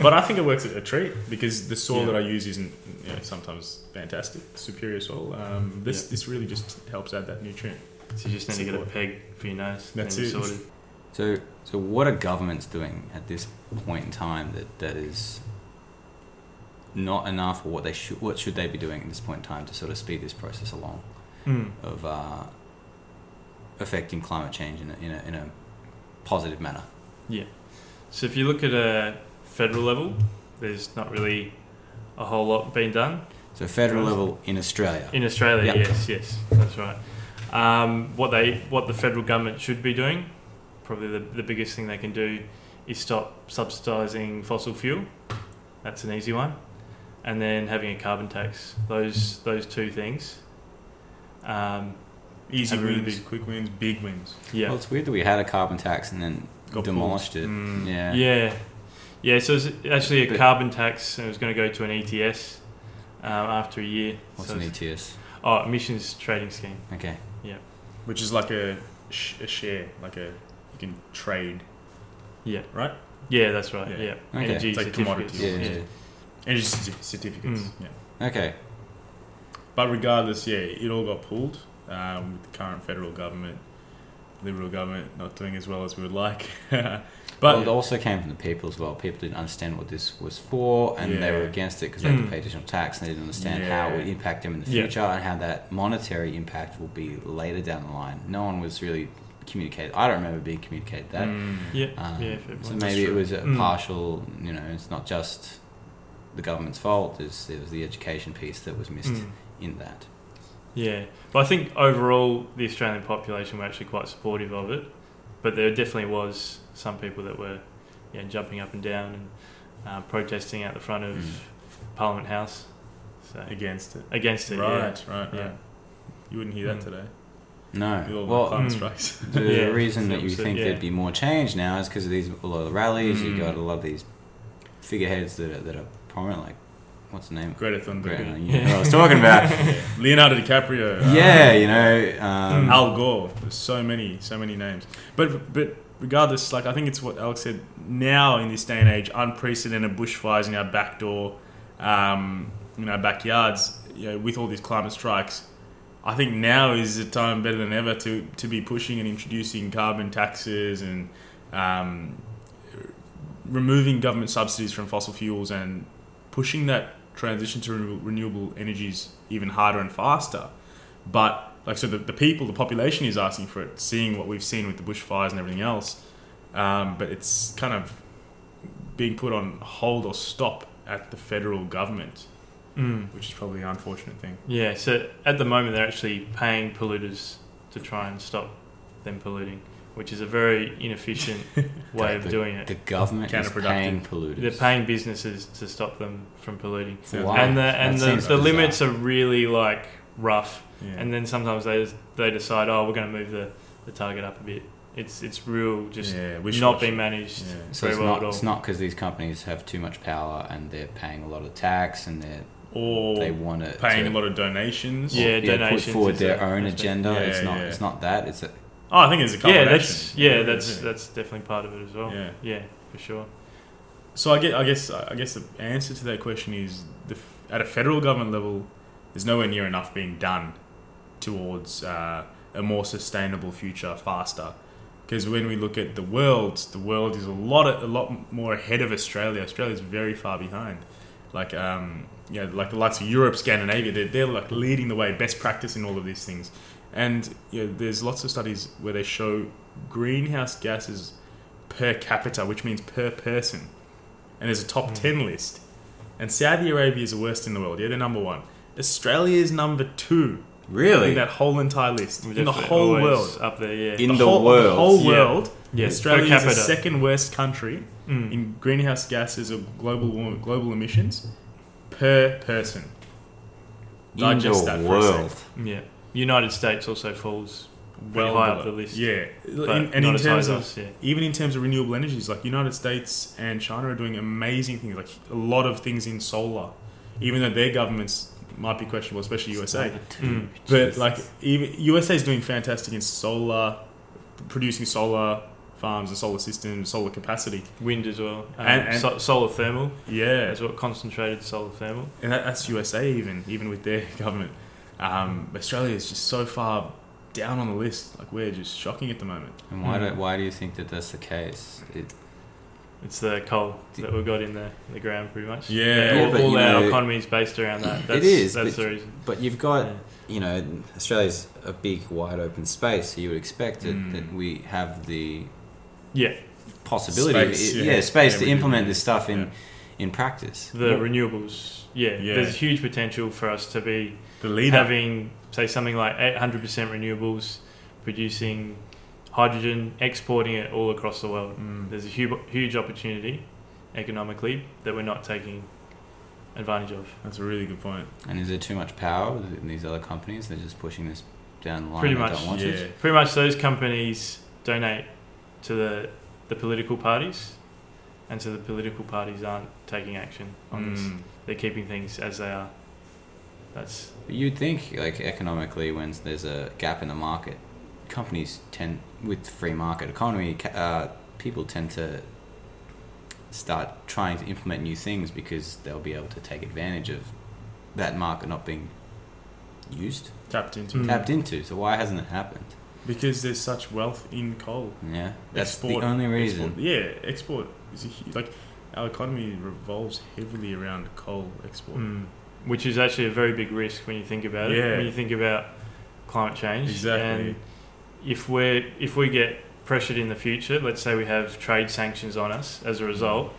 but I think it works a, a treat because the soil Yeah. that I use isn't you know, sometimes fantastic, superior soil. Um, this this really just helps add that nutrient. So you just need to get a peg for your nose. That's it. So, so what are governments doing at this point in time that, that is not enough, or what they should what should they be doing at this point in time to sort of speed this process along Mm. of uh, affecting climate change in a, in a in a positive manner? Yeah. So if you look at a federal level, there's not really a whole lot being done. So federal level in Australia. In Australia, Yep. yes, yes, that's right. Um, what they, what the federal government should be doing, probably the, the biggest thing they can do, is stop subsidising fossil fuel. That's an easy one, and then having a carbon tax. Those those two things. Um, Easy Have a really wins, big- quick wins, big wins. yeah, Well, it's weird that we had a carbon tax and then Got demolished it. Mm. Yeah. yeah, yeah. So it's actually a But- carbon tax, and it was going to go to an ETS um, after a year. What's so an ETS? Oh, emissions trading scheme. Okay. Yeah. Which is like a, sh- a share, like a you can trade, Yeah, right? yeah, that's right. Yeah. Yeah, Okay. energy It's like certificates. commodities. Yeah. yeah. yeah. Energy certi- certificates. Mm. Yeah. Okay. But regardless, yeah, it all got pulled um, with the current federal government, Liberal government not doing as well as we would like. but well, it also came from the people as well. People didn't understand what this was for, and they were against it because they had to Mm. pay additional tax, and they didn't understand how it would impact them in the Yeah. future and how that monetary impact will be later down the line. No one was really communicated. I don't remember being communicated that. Mm. Yeah, Um, yeah. so maybe it was a Mm. partial. You know, it's not just the government's fault. There's, there was the education piece that was missed Mm. in that. Yeah, but I think overall the Australian population were actually quite supportive of it, but there definitely was some people that were, yeah, jumping up and down and uh, protesting out the front of Mm. Parliament House, so Against it. against it. Right, right, Yeah. right. You wouldn't hear that Mm. today. No. With the Well, mm. the Yeah, reason that you think yeah. there'd be more change now is because of these a lot of the rallies. You Mm. got a lot of these figureheads that are, that are prominent, like what's the name? Greta Thunberg. Greta, you know what I was talking about. Leonardo DiCaprio. uh, yeah, you know. Um, Al Gore. There's so many, so many names. But but regardless, like I think it's what Alex said. Now in this day and age, unprecedented bushfires in our back door, um, in our backyards, you know, with all these climate strikes, I think now is the time better than ever to, to be pushing and introducing carbon taxes and um, removing government subsidies from fossil fuels and pushing that transition to renew- renewable energies even harder and faster. But like so, the, the people, the population is asking for it, seeing what we've seen with the bushfires and everything else. Um, but it's kind of being put on hold or stop at the federal government, Mm. which is probably an unfortunate thing. Yeah, so at the moment they're actually paying polluters to try and stop them polluting, which is a very inefficient way of the, doing it. The government is Counterproductive. paying polluters. They're paying businesses to stop them from polluting, So Why? and the and That the, seems the limits are really like rough. Yeah. And then sometimes they they decide, oh, we're going to move the, the target up a bit. It's it's real, just yeah, not wish-washy. being managed Yeah. So very it's well not, at all. it's not because these companies have too much power and they're paying a lot of tax and they're, Or they want it paying to a lot of donations. Yeah, put donations forward their a own agenda. Yeah, it's not yeah. it's not that. It's a, Oh, I think it's a yeah, combination. that's yeah, Yeah, that's yeah. that's definitely part of it as well. Yeah. yeah, for sure. So I guess, I guess I guess the answer to that question is the, at a federal government level, there's nowhere near enough being done towards uh, a more sustainable future faster. Because when we look at the world, the world is a lot a lot more ahead of Australia. Australia's very far behind. Like um, yeah, like the likes of Europe, Scandinavia, they're, they're like leading the way, best practice in all of these things. And you know, there's lots of studies where they show greenhouse gases per capita, which means per person. And there's a top Mm. 10 list. And Saudi Arabia is the worst in the world. Yeah, they're number one. Australia is number two really in that whole entire list. We're in the whole world. up there. Yeah, In the whole, world. The whole world. yeah, Australia is the second worst country Mm. in greenhouse gases of global warm- global emissions per person. in digest the that for a world. Yeah, United States also falls Well high up below. the list. Yeah, in, and in terms of us. Yeah. even in terms of renewable energies, like United States and China are doing amazing things, like a lot of things in solar, even though their governments might be questionable, especially USA. Mm. But like even USA is doing fantastic in solar, producing solar farms and solar systems, solar capacity. Wind as well, um, And- and- so, solar thermal Yeah, as well, concentrated solar thermal. and that, that's USA even even with their government. Um, Australia is just so far down on the list. Like we're just shocking at the moment. And why Mm. do why do you think that that's the case? It, It's the coal that we've got in the, the ground, pretty much. Yeah. all, Yeah, but all our know- economy is based around that. That's, is, That's but- the reason. but you've got Yeah. you know Australia's a big wide open space, so you would expect it, Mm. that we have the Yeah, possibility, Space, yeah, yeah. space Yeah, to implement this stuff in Yeah. in practice. the Well- renewables. Yeah, Yeah. there's huge potential for us to be The leader. having, say, something like 800% renewables, producing hydrogen, exporting it all across the world. Mm. There's a huge, huge opportunity economically that we're not taking advantage of. That's a really good point. And is there too much power in these other companies? They're just pushing this down the line. Pretty much, Don't want Yeah. it? Pretty much, those companies donate to the the political parties, and so the political parties aren't taking action on this. Mm. They're keeping things as they are. That's But you'd think, like economically, when there's a gap in the market, companies tend, with free market economy, uh, people tend to start trying to implement new things because they'll be able to take advantage of that market not being used, Tapped into. Mm. tapped into. So why hasn't it happened? Because there's such wealth in coal. Yeah, that's Export- the only reason. Export. Yeah, export is a hu- like our economy revolves heavily around coal export. Mm. Which is actually a very big risk when you think about it. Yeah. When you think about climate change. Exactly. And if we're if we get pressured in the future, let's say we have trade sanctions on us as a result,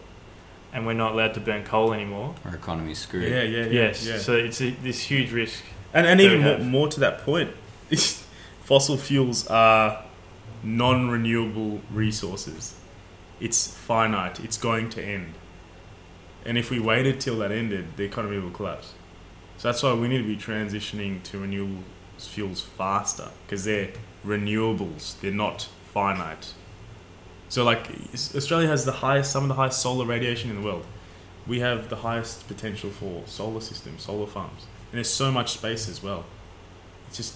and we're not allowed to burn coal anymore. Our economy's screwed. Yeah, yeah, yeah. yes. yeah. So it's a, this huge risk. and and even more, more to that point, fossil fuels are non-renewable resources. It's finite. It's going to end. And if we waited till that ended, the economy will collapse. So that's why we need to be transitioning to renewable fuels faster because they're renewables. They're not finite. So like Australia has the highest, some of the highest solar radiation in the world. We have the highest potential for solar systems, solar farms, and there's so much space as well. It's just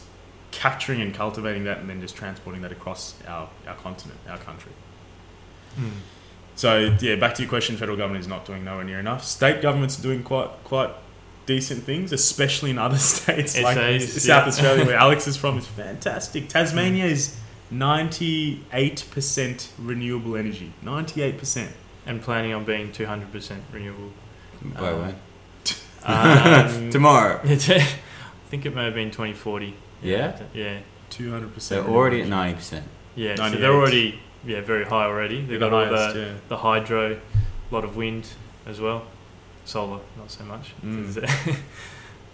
capturing and cultivating that, and then just transporting that across our, our continent, our country. So yeah, back to your question. Federal government is not doing nowhere near enough. State governments are doing quite quite decent things, especially in other states like SAs, South yeah. Australia, where Alex is from. is fantastic. Tasmania is ninety eight percent renewable energy. Ninety eight percent. and planning on being 200% renewable. By Um, when? Um, Tomorrow. I think it may have been 2040. Yeah? Yeah. 200%. They're already at ninety percent. Yeah. So they're already yeah very high already. They've the got all the, yeah. the hydro, a lot of wind as well. Solar, not so much. Mm.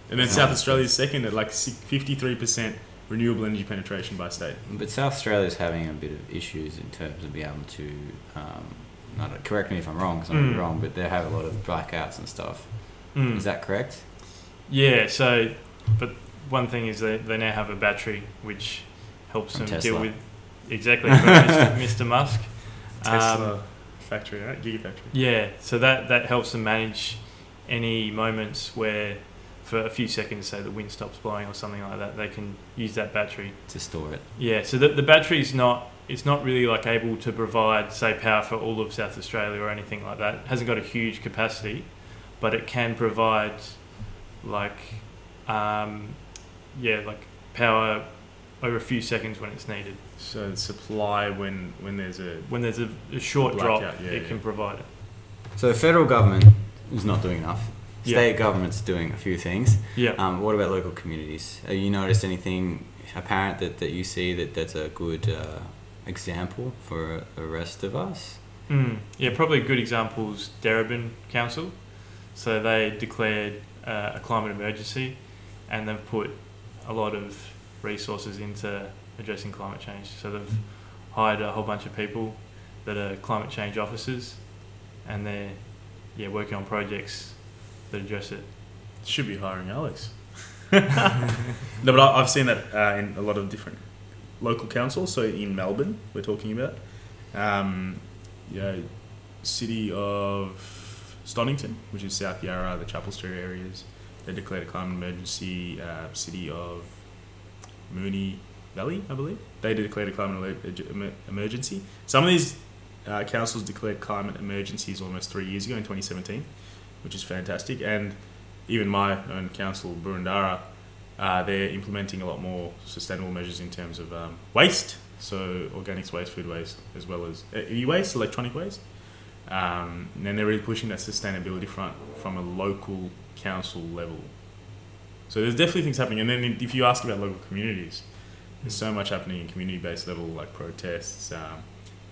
And then South Australia's second at like fifty three percent renewable energy penetration by state. But South Australia's having a bit of issues in terms of being able to. Um, not, correct me if I'm wrong, because I'm Mm. wrong, but they have a lot of blackouts and stuff. Mm. Is that correct? Yeah, so, but one thing is they, they now have a battery which helps From them Tesla. deal with exactly from Mr. Mr. Musk. Tesla Um, factory, right? Gigafactory. yeah, so that, that helps them manage any moments where, for a few seconds, say the wind stops blowing or something like that, they can use that battery. To store it. Yeah, so the, the battery's not it's not really like able to provide say power for all of South Australia or anything like that. It hasn't got a huge capacity, but it can provide like um, yeah like power over a few seconds when it's needed. So supply when when there's a When there's a, a short drop, yeah, it yeah. can provide it. So the federal government is not doing enough. Yeah. State government's doing a few things. Yeah. Um, what about local communities? Have you noticed anything apparent that, that you see that that's a good uh, example for the rest of us? Mm. Yeah, probably a good example is Darebin Council. So they declared uh, a climate emergency and they've put a lot of resources into addressing climate change. So they've hired a whole bunch of people that are climate change officers and they're yeah, working on projects that address it. should be hiring Alex. no, but I've seen that uh, in a lot of different local councils. So in Melbourne, we're talking about, um, you know, city of Stonington, which is South Yarra, the Chapel Street areas. They declared a climate emergency. Uh, city of Moonee Valley, I believe, they declared a climate emer- emergency. Some of these uh, councils declared climate emergencies almost three years ago in 2017, which is fantastic. And even my own council, Boroondara, uh, they're implementing a lot more sustainable measures in terms of um, waste, so organics waste, food waste, as well as uh, e-waste, electronic waste. Um, and then they're really pushing that sustainability front from a local council level. So there's definitely things happening. And then if you ask about local communities, there's so much happening in community-based level, like protests, um,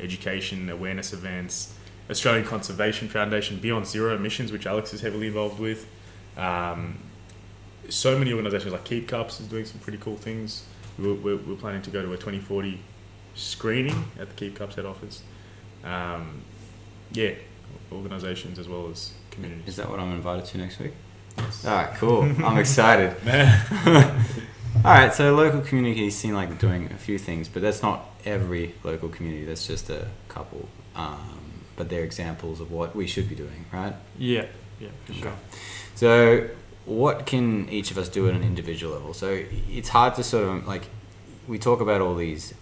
education, awareness events, Australian Conservation Foundation, Beyond Zero Emissions, which Alex is heavily involved with. Um, so many organisations like Keep Cups is doing some pretty cool things. We're, we're, we're planning to go to a 2040 screening at the Keep Cups head office. Um, yeah, organisations as well as communities. Is that what I'm invited to next week? Yes. All right, cool. I'm excited. All right, so local communities seem like they're doing a few things, but that's not every local community. That's just a couple. Um, but they're examples of what we should be doing, right? Yeah, yeah, for Okay. sure. So, what can each of us do at an individual level? So, it's hard to sort of like we talk about all these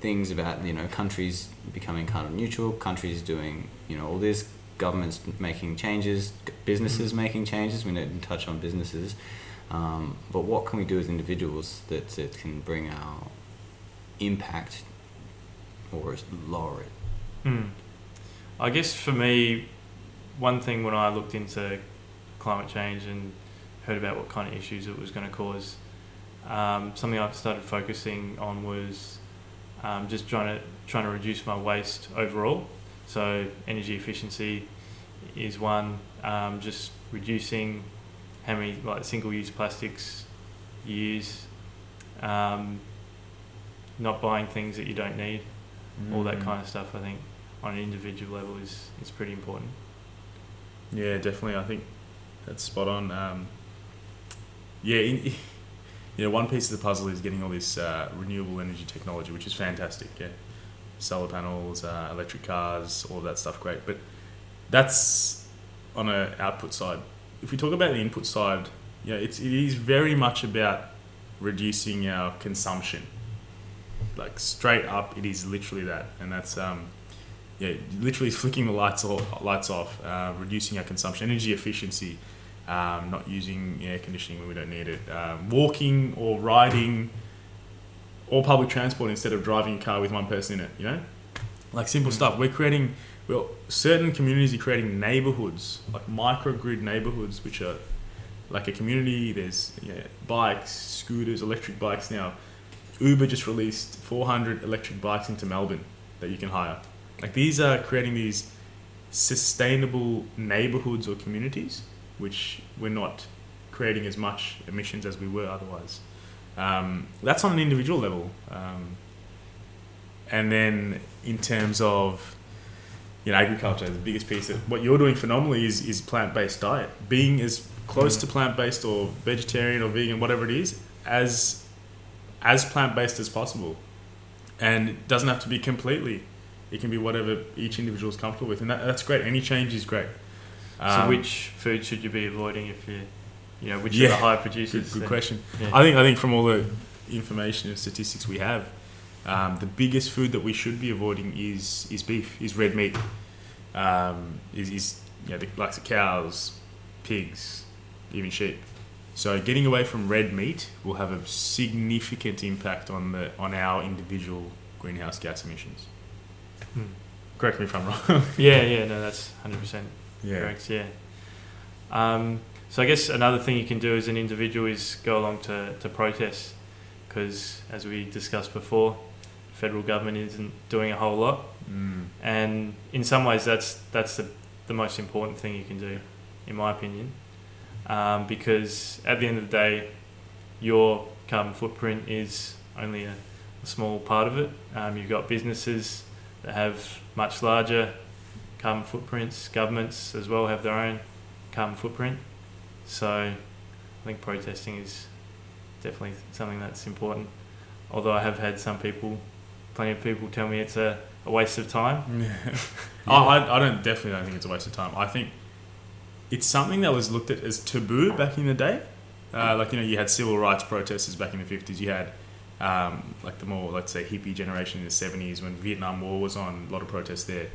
things about you know countries becoming kind of neutral, countries doing you know all this, governments making changes, businesses making changes. We didn't touch on businesses, um, but what can we do as individuals that, that can bring our impact or lower it? Hmm. I guess for me, one thing when I looked into climate change and heard about what kind of issues it was going to cause, um, something I started focusing on was um, just trying to trying to reduce my waste overall. So energy efficiency is one. Um, just reducing how many like single-use plastics you use. Um, not buying things that you don't need all that Mm. kind of stuff. I think on an individual level is is pretty important. Yeah, definitely. I think that's spot on. Um, yeah, in, you know, one piece of the puzzle is getting all this uh, renewable energy technology, which is fantastic. Yeah, solar panels, uh, electric cars, all that stuff, great. But that's on a output side. If we talk about the input side, yeah, it's it is very much about reducing our consumption. Like straight up, it is literally that, and that's um, yeah, literally flicking the lights off, lights off, uh, reducing our consumption, energy efficiency, um, not using air conditioning when we don't need it, um, walking or riding or public transport instead of driving a car with one person in it. You know, like simple stuff. We're creating. Well, certain communities are creating neighborhoods, like microgrid neighborhoods, which are like a community. There's you know, bikes, scooters, electric bikes now. Uber just released 400 electric bikes into Melbourne that you can hire. Like these are creating these sustainable neighborhoods or communities, which we're not creating as much emissions as we were otherwise. Um, that's on an individual level. Um, and then in terms of you know agriculture, the biggest piece of what you're doing phenomenally is, is plant based diet. Being as close to plant based or vegetarian or vegan, whatever it is, as as plant based as possible. And it doesn't have to be completely. It can be whatever each individual is comfortable with, and that, that's great. Any change is great. So Um, which food should you be avoiding if you, you know, which Yeah. are the high producers? good then? question. Yeah. I think I think from all the information and statistics we have, um, the biggest food that we should be avoiding is is beef, is red meat, um, is, is you know, the likes of cows, pigs, even sheep. So getting away from red meat will have a significant impact on the on our individual greenhouse gas emissions. Hmm. Correct me if I'm wrong. Yeah, yeah, no, that's hundred percent yeah. correct. Yeah. Um, so I guess another thing you can do as an individual is go along to, to protests, because as we discussed before, federal government isn't doing a whole lot, Mm. and in some ways that's that's the, the most important thing you can do, in my opinion, um, because at the end of the day, your carbon footprint is only a, a small part of it. Um, you've got businesses that have much larger carbon footprints. Governments as well have their own carbon footprint. So I think protesting is definitely something that's important. Although I have had some people, plenty of people tell me it's a, a waste of time. I, I, I don't definitely don't think it's a waste of time. I think it's something that was looked at as taboo back in the day. Uh, like you know, you had civil rights protesters back in the fifties. You had um, like the more let's say hippie generation in the seventies when Vietnam War was on. A lot of protests there.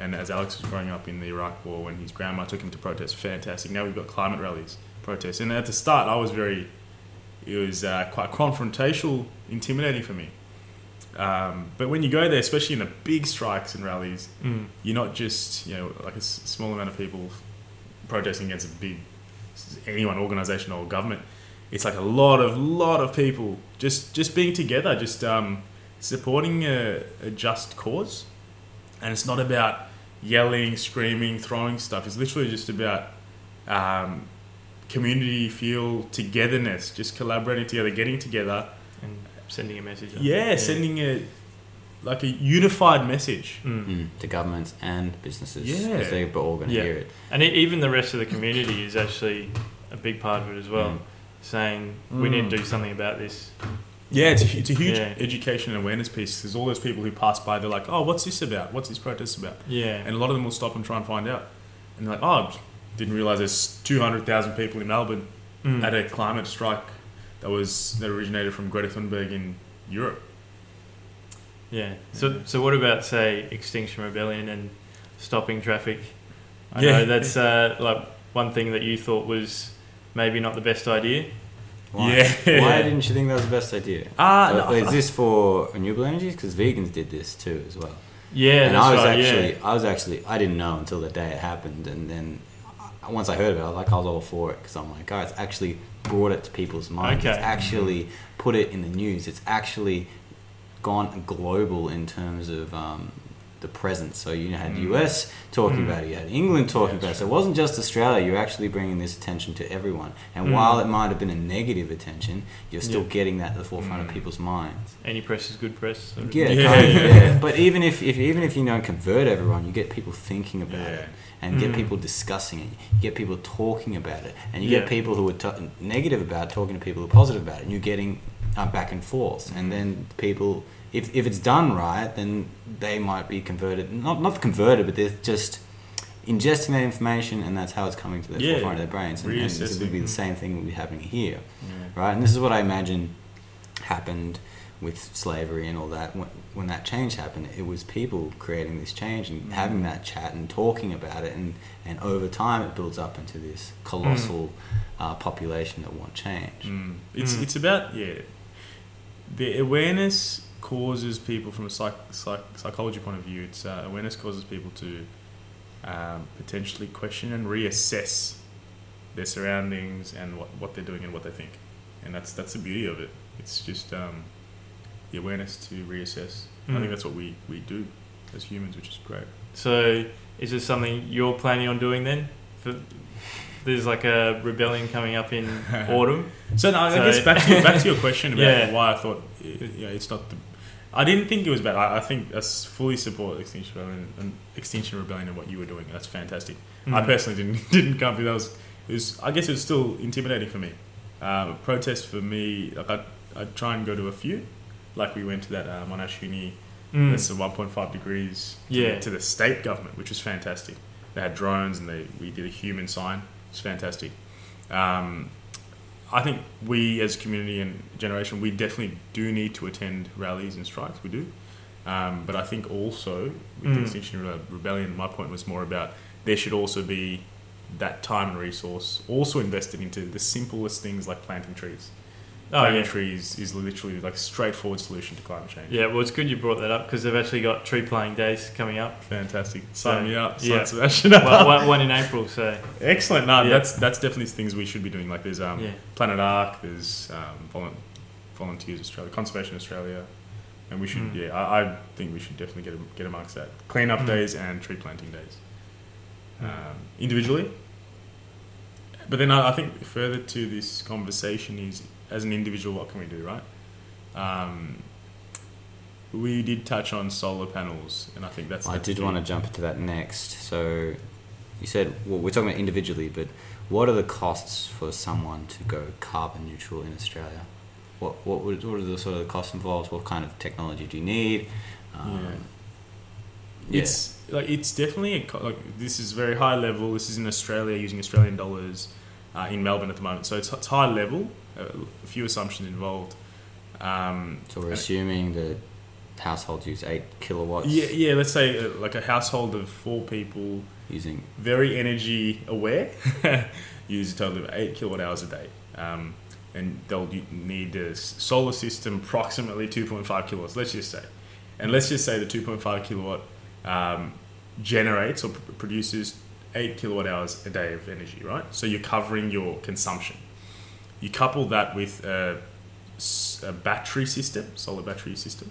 And as Alex was growing up in the Iraq War, when his grandma took him to protest, fantastic. Now we've got climate rallies, protests, and at the start, I was very, it was uh, quite confrontational, intimidating for me. Um, but when you go there, especially in the big strikes and rallies, Mm. you're not just you know like a s- small amount of people protesting against a big anyone organization or government it's like a lot of lot of people just just being together just um, supporting a, a just cause and it's not about yelling screaming throwing stuff it's literally just about um, community feel togetherness just collaborating together getting together And sending a message. out. yeah, sending a like a unified message Mm. Mm, to governments and businesses. Yeah. Because they're all going to Yeah. hear it. And e even the rest of the community is actually a big part of it as well, Mm. saying we Mm. need to do something about this. Yeah, it's a, it's a huge Yeah. education and awareness piece. There's all those people who pass by, they're like, oh, what's this about? What's this protest about? Yeah. And a lot of them will stop and try and find out. And they're like, oh, didn't realize there's 200,000 people in Melbourne Mm. at a climate strike that was that originated from Greta Thunberg in Europe. Yeah. So, so what about say Extinction Rebellion and stopping traffic? I Yeah. know that's uh, like one thing that you thought was maybe not the best idea. Why? Yeah. Why didn't you think that was the best idea? Ah, Uh, is this for renewable energies? Because vegans did this too as well. Yeah, and I was right. actually, yeah. I was actually, I didn't know until the day it happened, and then I- once I heard about it, I was like, I was all for it because I'm like, oh, it's actually brought it to people's minds. It's Okay. actually put it in the news. It's actually gone global in terms of um, the presence. So you had Mm. US talking Mm. about it, you had England talking Yeah, about it. So it wasn't just Australia. You're actually bringing this attention to everyone. And Mm. while it might have been a negative attention, you're still Yeah. getting that at the forefront Mm. of people's minds. Any press is good press. Yeah, Yeah. kind of, yeah. But even if, if even if you don't convert everyone, you get people thinking about it, and get Mm. people discussing it. You get people talking about it, and you get people who are t- negative about it talking to people who are positive about it, and you're getting uh, back and forth. And then people, if if it's done right, then they might be converted. Not not converted, but they're just ingesting that information, and that's how it's coming to the Yeah. forefront of their brains. And, and this would be the same thing would be happening here Yeah. right? And this is what I imagine happened with slavery and all that. When, when that change happened, it was people creating this change and Mm. having that chat and talking about it, and and over time it builds up into this colossal uh, population that want change. Mm. It's Mm. it's about yeah. The awareness causes people from a psych, psych, psychology point of view. It's uh, awareness causes people to um, potentially question and reassess their surroundings and what, what they're doing and what they think, and that's that's the beauty of it. It's just um, the awareness to reassess. I Mm. think that's what we, we do as humans, which is great. So, is this something you're planning on doing then? For, there's like a rebellion coming up in autumn. So, no, I So- guess back to your, back to your question about Yeah. why I thought it, yeah, it's not the. I didn't think it was bad. I, I think I fully support Extinction Rebellion and Extinction Rebellion and what you were doing. That's fantastic. I Mm. personally didn't didn't come through. That was it was. I guess it was still intimidating for me. Um, protest for me, like I I try and go to a few, like we went to that uh, Monash Uni. Mm. That's the 1.5 degrees. To, Yeah. to the state government, which was fantastic. They had drones and they we did a human sign. It's fantastic. Um, I think we as a community and generation, we definitely do need to attend rallies and strikes. We do. Um, but I think also with the Mm. Extinction Rebellion, my point was more about there should also be that time and resource also invested into the simplest things like planting trees. Oh, planting yeah. trees is literally like a straightforward solution to climate change. Yeah, well, it's good you brought that up because they've actually got tree planting days coming up. Fantastic. So, me up. yeah. Sign Sebastian up. one, one, one in April, so Excellent. No, Yeah. that's that's definitely things we should be doing. Like there's um, yeah. Planet Ark, there's um, Volunteers Australia, Conservation Australia, and we should. Mm. Yeah, I, I think we should definitely get get amongst that. Clean up Mm. days and tree planting days, Mm. um, individually. But then I, I think further to this conversation is as an individual, what can we do, right? Um, we did touch on solar panels, and I think that's. I did want to jump into that next. So, you said well, we're talking about individually, but what are the costs for someone to go carbon neutral in Australia? What what would what are the sort of the costs involved? What kind of technology do you need? Um, yeah. It's like it's definitely a, co- like this is very high level. This is in Australia using Australian dollars uh, in Melbourne at the moment, so it's, it's high level. A few assumptions involved. Um, so we're assuming that households use eight kilowatts yeah, yeah. Let's say uh, like a household of four people, using very energy aware, use a total of eight kilowatt hours a day, um, and they'll need a solar system approximately two point five kilowatts. Let's just say, and let's just say the two point five kilowatt um, generates or pr- produces eight kilowatt hours a day of energy, right? So you're covering your consumption. You couple that with a battery system, solar battery system.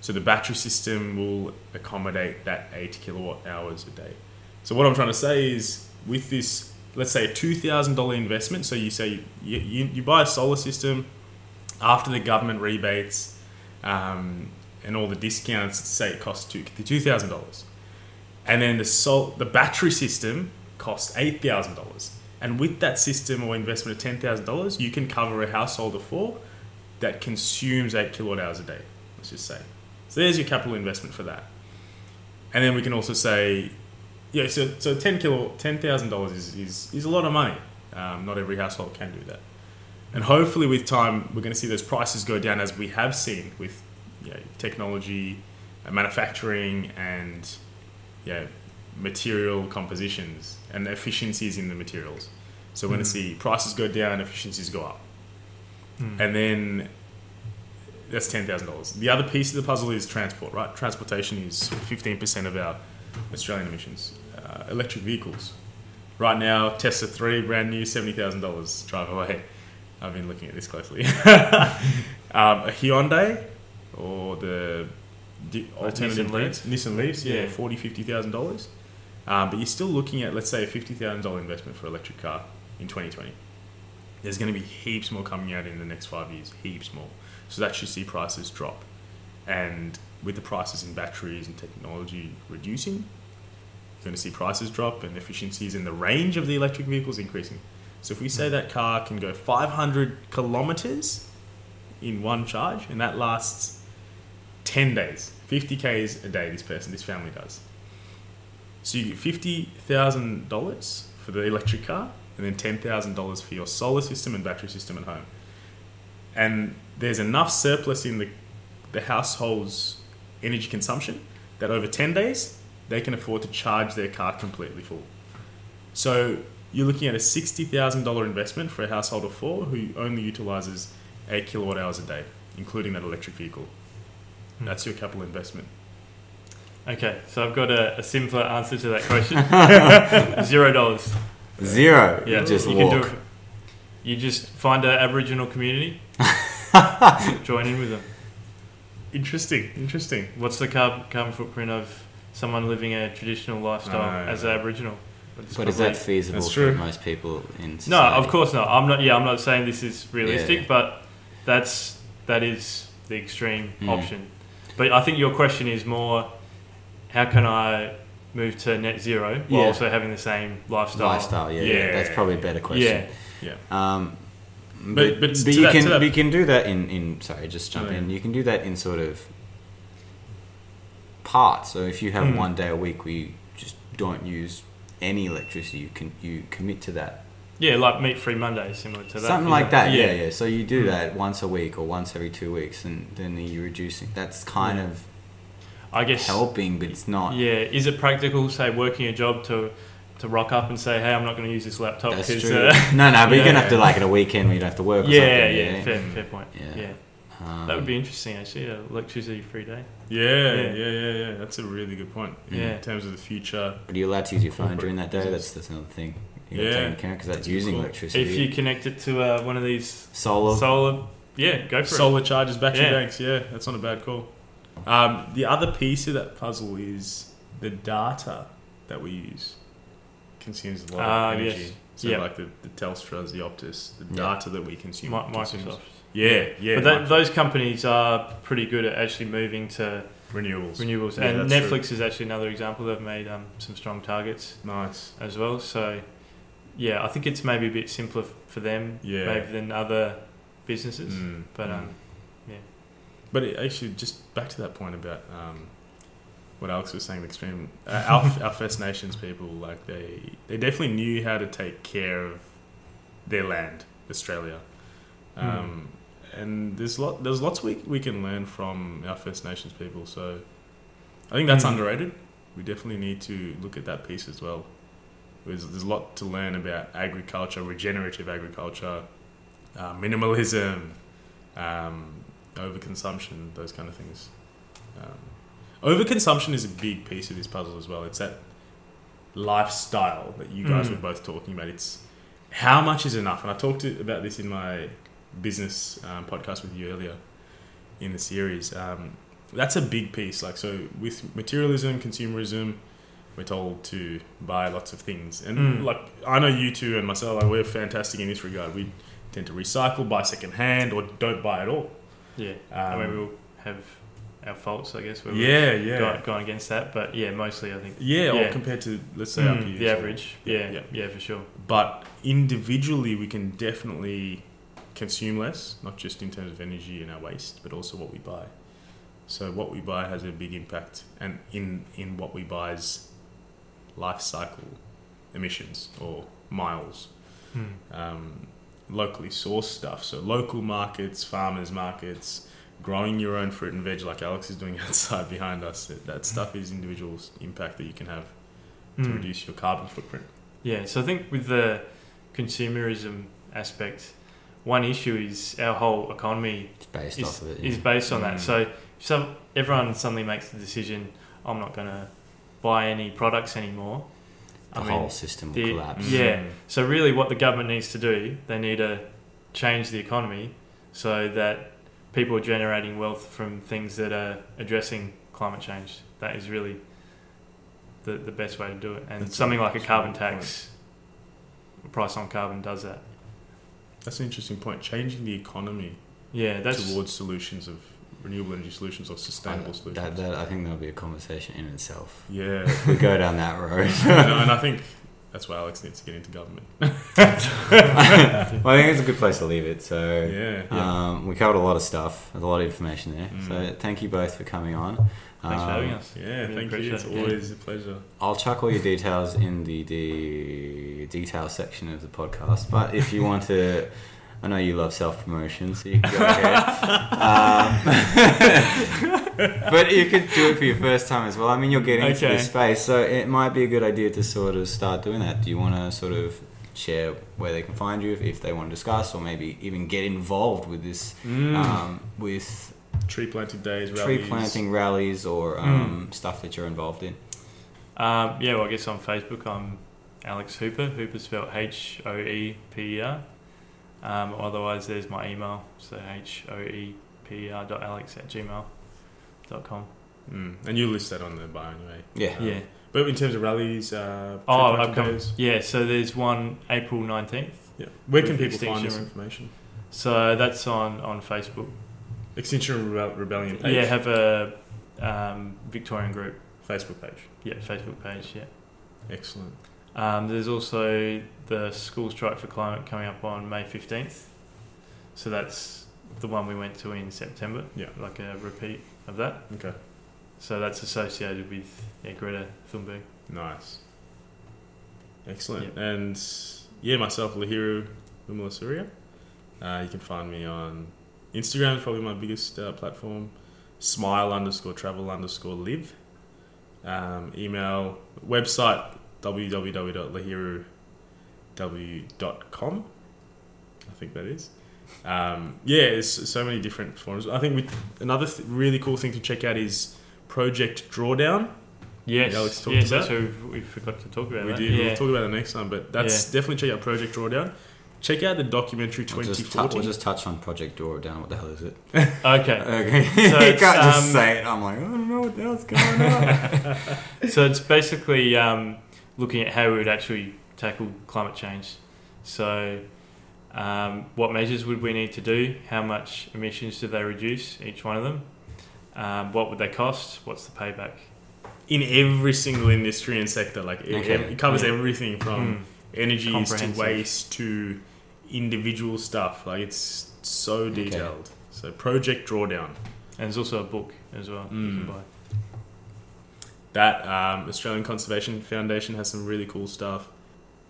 So the battery system will accommodate that eight kilowatt hours a day. So what I'm trying to say is, with this, let's say a two thousand dollar investment. So you say you, you, you buy a solar system after the government rebates um, and all the discounts. Say it costs two two thousand dollars, and then the sol- the battery system costs eight thousand dollars. And with that system or investment of ten thousand dollars, you can cover a household of four that consumes eight kilowatt hours a day. Let's just say. So there's your capital investment for that. And then we can also say, yeah, so, so ten kilo, ten thousand dollars is, is is a lot of money. Um, not every household can do that. And hopefully, with time, we're going to see those prices go down as we have seen with you know, technology, uh, manufacturing, and yeah, material compositions and efficiencies in the materials. So we're going to see prices go down, efficiencies go up, Mm. and then that's ten thousand dollars. The other piece of the puzzle is transport, right? Transportation is fifteen percent of our Australian emissions. Uh, electric vehicles. Right now, Tesla three, brand new, seventy thousand dollars. Drive away. I've been looking at this closely. um, a Hyundai or the di- alternative Nissan brands, Nissan Leafs, yeah, Yeah. forty, fifty thousand dollars. Um, but you're still looking at, let's say, a fifty thousand dollar investment for an electric car in 2020. There's going to be heaps more coming out in the next five years, heaps more. So that should see prices drop. And with the prices in batteries and technology reducing, you're going to see prices drop and efficiencies in the range of the electric vehicles increasing. So if we say hmm. that car can go 500 kilometers in one charge, and that lasts 10 days, 50 k's a day, this person, this family does. So you get $50,000 for the electric car, and then $10,000 for your solar system and battery system at home. And there's enough surplus in the the household's energy consumption that over 10 days they can afford to charge their car completely full. So you're looking at a $60,000 investment for a household of four who only utilizes 8 kilowatt hours a day, including that electric vehicle. Hmm. That's your capital investment. Okay, so I've got a, a simpler answer to that question. Zero dollars. Zero. Yeah, just you walk. can do it. You just find an Aboriginal community, join in with them. Interesting, interesting. What's the carbon, carbon footprint of someone living a traditional lifestyle Ah, as an Aboriginal? It's But is that feasible for true. most people in No, of course not. I'm not. Yeah, I'm not saying this is realistic, Yeah. but that's that is the extreme Mm. option. But I think your question is more, how can I move to net zero while Yeah. also having the same lifestyle? Lifestyle, yeah, Yeah. That's probably a better question. Yeah, Um, But- but, but but, you that- can to you can do that in, in sorry just jump Oh, yeah. in you can do that in sort of parts so if you have Mm. one day a week where you just don't use any electricity you can you commit to that yeah, like meat free Monday, similar to that. something yeah. like that yeah. yeah so you do Mm. that once a week or once every two weeks and then you're reducing that's kind Yeah. of I guess. helping but it's not Yeah, is it practical? Say working a job to to rock up and say, hey, I'm not going to use this laptop that's because. true Uh, no no but you're gonna have to like at a weekend where you don't have to work or yeah, something yeah, fair, fair point. Yeah. Yeah. Um, that would be interesting actually. A electricity free day. Yeah, Yeah. yeah, yeah, yeah. That's a really good point. Yeah. In terms of the future. But are you allowed to use your phone during that day? That's that's another thing. You Yeah. gotta into account because that's That's using cool. electricity. If you connect it to uh, one of these solar, solar, yeah, go for it. Solar charges, battery Yeah. banks. Yeah, that's not a bad call. Um, the other piece of that puzzle is the data that we use consumes a lot Ah, of energy. yes. So Yep. like the, the Telstras, the Optus, the Yeah. data that we consume. Mi- consumes- Microsoft. Yeah, yeah. but that, Microsoft. those companies are pretty good at actually moving to renewables. renewables, Yeah, and that's Netflix is actually another example. They've made um, some strong targets Nice. as well. So, yeah, I think it's maybe a bit simpler f- for them, Yeah. maybe than other businesses. Mm, But mm. um, But it, actually, just back to that point about um, what Alex was saying, the extreme. Uh, our, our First Nations people, like they, they definitely knew how to take care of their land, Australia. Um, And there's lot, there's lots we we can learn from our First Nations people. So I think that's Mm. underrated. We definitely need to look at that piece as well. There's, there's a lot to learn about agriculture, regenerative agriculture, uh, minimalism, um, overconsumption, those kind of things. Um, overconsumption is a big piece of this puzzle as well. It's that lifestyle that you guys Mm. were both talking about. It's how much is enough, and I talked to, about this in my business um, podcast with you earlier in the series. Um, that's a big piece. Like so, with materialism, consumerism, we're told to buy lots of things, and Mm. like I know you two and myself, like we're fantastic in this regard. We tend to recycle, buy second hand, or don't buy at all. Yeah, Um, I mean, we'll have our faults, I guess. Where yeah, we've yeah, gone, gone against that, but yeah, mostly I think yeah, Or compared to let's say our mm, peers the average. Yeah, Yeah, yeah. yeah, for sure. but individually we can definitely consume less not just in terms of energy and our waste but also what we buy so what we buy has a big impact and in in what we buy's life cycle emissions or miles Mm. um, locally sourced stuff so local markets farmers markets growing your own fruit and veg like alex is doing outside behind us that, that stuff is individual impact that you can have to Mm. reduce your carbon footprint Yeah, so I think with the consumerism aspect, one issue is our whole economy it's based is, off of it. is yeah. based on Mm. that. So if some, everyone suddenly makes the decision, I'm not going to buy any products anymore. The I mean, whole system will the- collapse. Yeah. Mm. So really, what the government needs to do, they need to change the economy so that people are generating wealth from things that are addressing climate change. That is really the the best way to do it. And That's something a- like a carbon tax, tax, price on carbon, does that. That's an interesting point. Changing the economy Yeah, that's towards solutions of renewable energy solutions or sustainable that, solutions. that, I think that'll be a conversation in itself. yeah, If we go down that road. and, and I think that's why Alex needs to get into government. well, I think it's a good place to leave it. So Yeah, um, we covered a lot of stuff. There's a lot of information there. Mm. So thank you both for coming on. thanks for having Um, us. yeah. Really thank you. It's it, yeah. always a pleasure. I'll chuck all your details in the, the detail section of the podcast. But if you want to I know you love self promotion, so you can go ahead. um, but you could do it for your first time as well. I mean, you're getting into Okay. this space, so it might be a good idea to sort of start doing that. Do you want to sort of share where they can find you if, if they want to discuss, or maybe even get involved with this, Mm. um, with Tree planting days, tree rallies. planting rallies or Mm. um, stuff that you're involved in? Um, yeah, well, I guess on Facebook I'm Alex Hoeper. Hoeper spelled H O E P E R. Um, otherwise, there's my email, so H O E P R dot Alex at gmail dot com. Mm. And you list that on the bio anyway. Yeah. Um, Yeah. But in terms of rallies, uh, tree Oh, planting upcoming. days, Yeah, so there's one April 19th. yeah. Where can With people find this Extinction. information? So that's on, on Facebook. Extinction Rebellion page. Yeah, have a um, Victorian group. Facebook page. Yeah, Facebook page, yeah. Excellent. Um, there's also the School Strike for Climate coming up on May 15th. So that's the one we went to in September. Yeah. Like a repeat of that. Okay. So that's associated with yeah, Greta Thunberg. Nice. Excellent. Yep. And yeah, myself, Lahiru Umala Surya. Uh, you can find me on Instagram, probably my biggest uh, platform. Smile underscore travel underscore live. Um, email, website www.lahiruw.com. I think that is. Um, yeah, it's so many different forms. I think with another th- really cool thing to check out is Project Drawdown. Yes, Alex talked yes, about. that's we forgot to talk about. We that. did. Yeah. We'll talk about it next time, but that's definitely check out Project Drawdown. Check out the documentary We'll just, tou- 2014. we'll just touch on Project Drawdown. What the hell is it? okay. Okay. So you can't just um, say it. I'm like, I don't know what the hell's going on. so it's basically um, looking at how we would actually tackle climate change. So, um, what measures would we need to do? How much emissions do they reduce, each one of them? Um, what would they cost? What's the payback? in every single industry and sector. Like it, Okay. it covers Yeah. everything from Mm. energies to waste to individual stuff. Like it's so detailed. So Project Drawdown. And there's also a book as well you Mm. can buy. That um, Australian Conservation Foundation has some really cool stuff.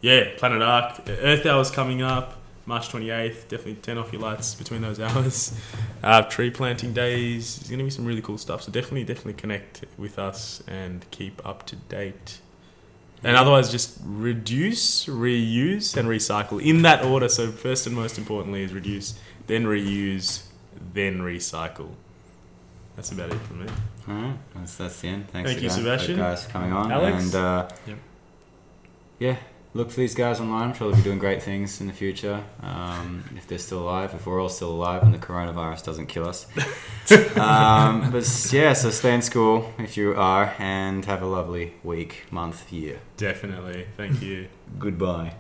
Yeah, Planet Ark, Earth Hour's coming up, March 28th. Definitely turn off your lights between those hours. Uh, tree planting days. There's going to be some really cool stuff. So definitely, definitely connect with us and keep up to date. And otherwise, just reduce, reuse, and recycle in that order. So first and most importantly is reduce, then reuse, then recycle. That's about it for me. All right, that's, that's the end. Thanks Thank you, again Sebastian. for guys coming on. Alex? And uh, Yep. yeah, look for these guys online. I'm sure they'll be doing great things in the future. Um, if they're still alive, if we're all still alive and the coronavirus doesn't kill us. um, but yeah, so stay in school if you are and have a lovely week, month, year. Definitely. Thank you. Goodbye.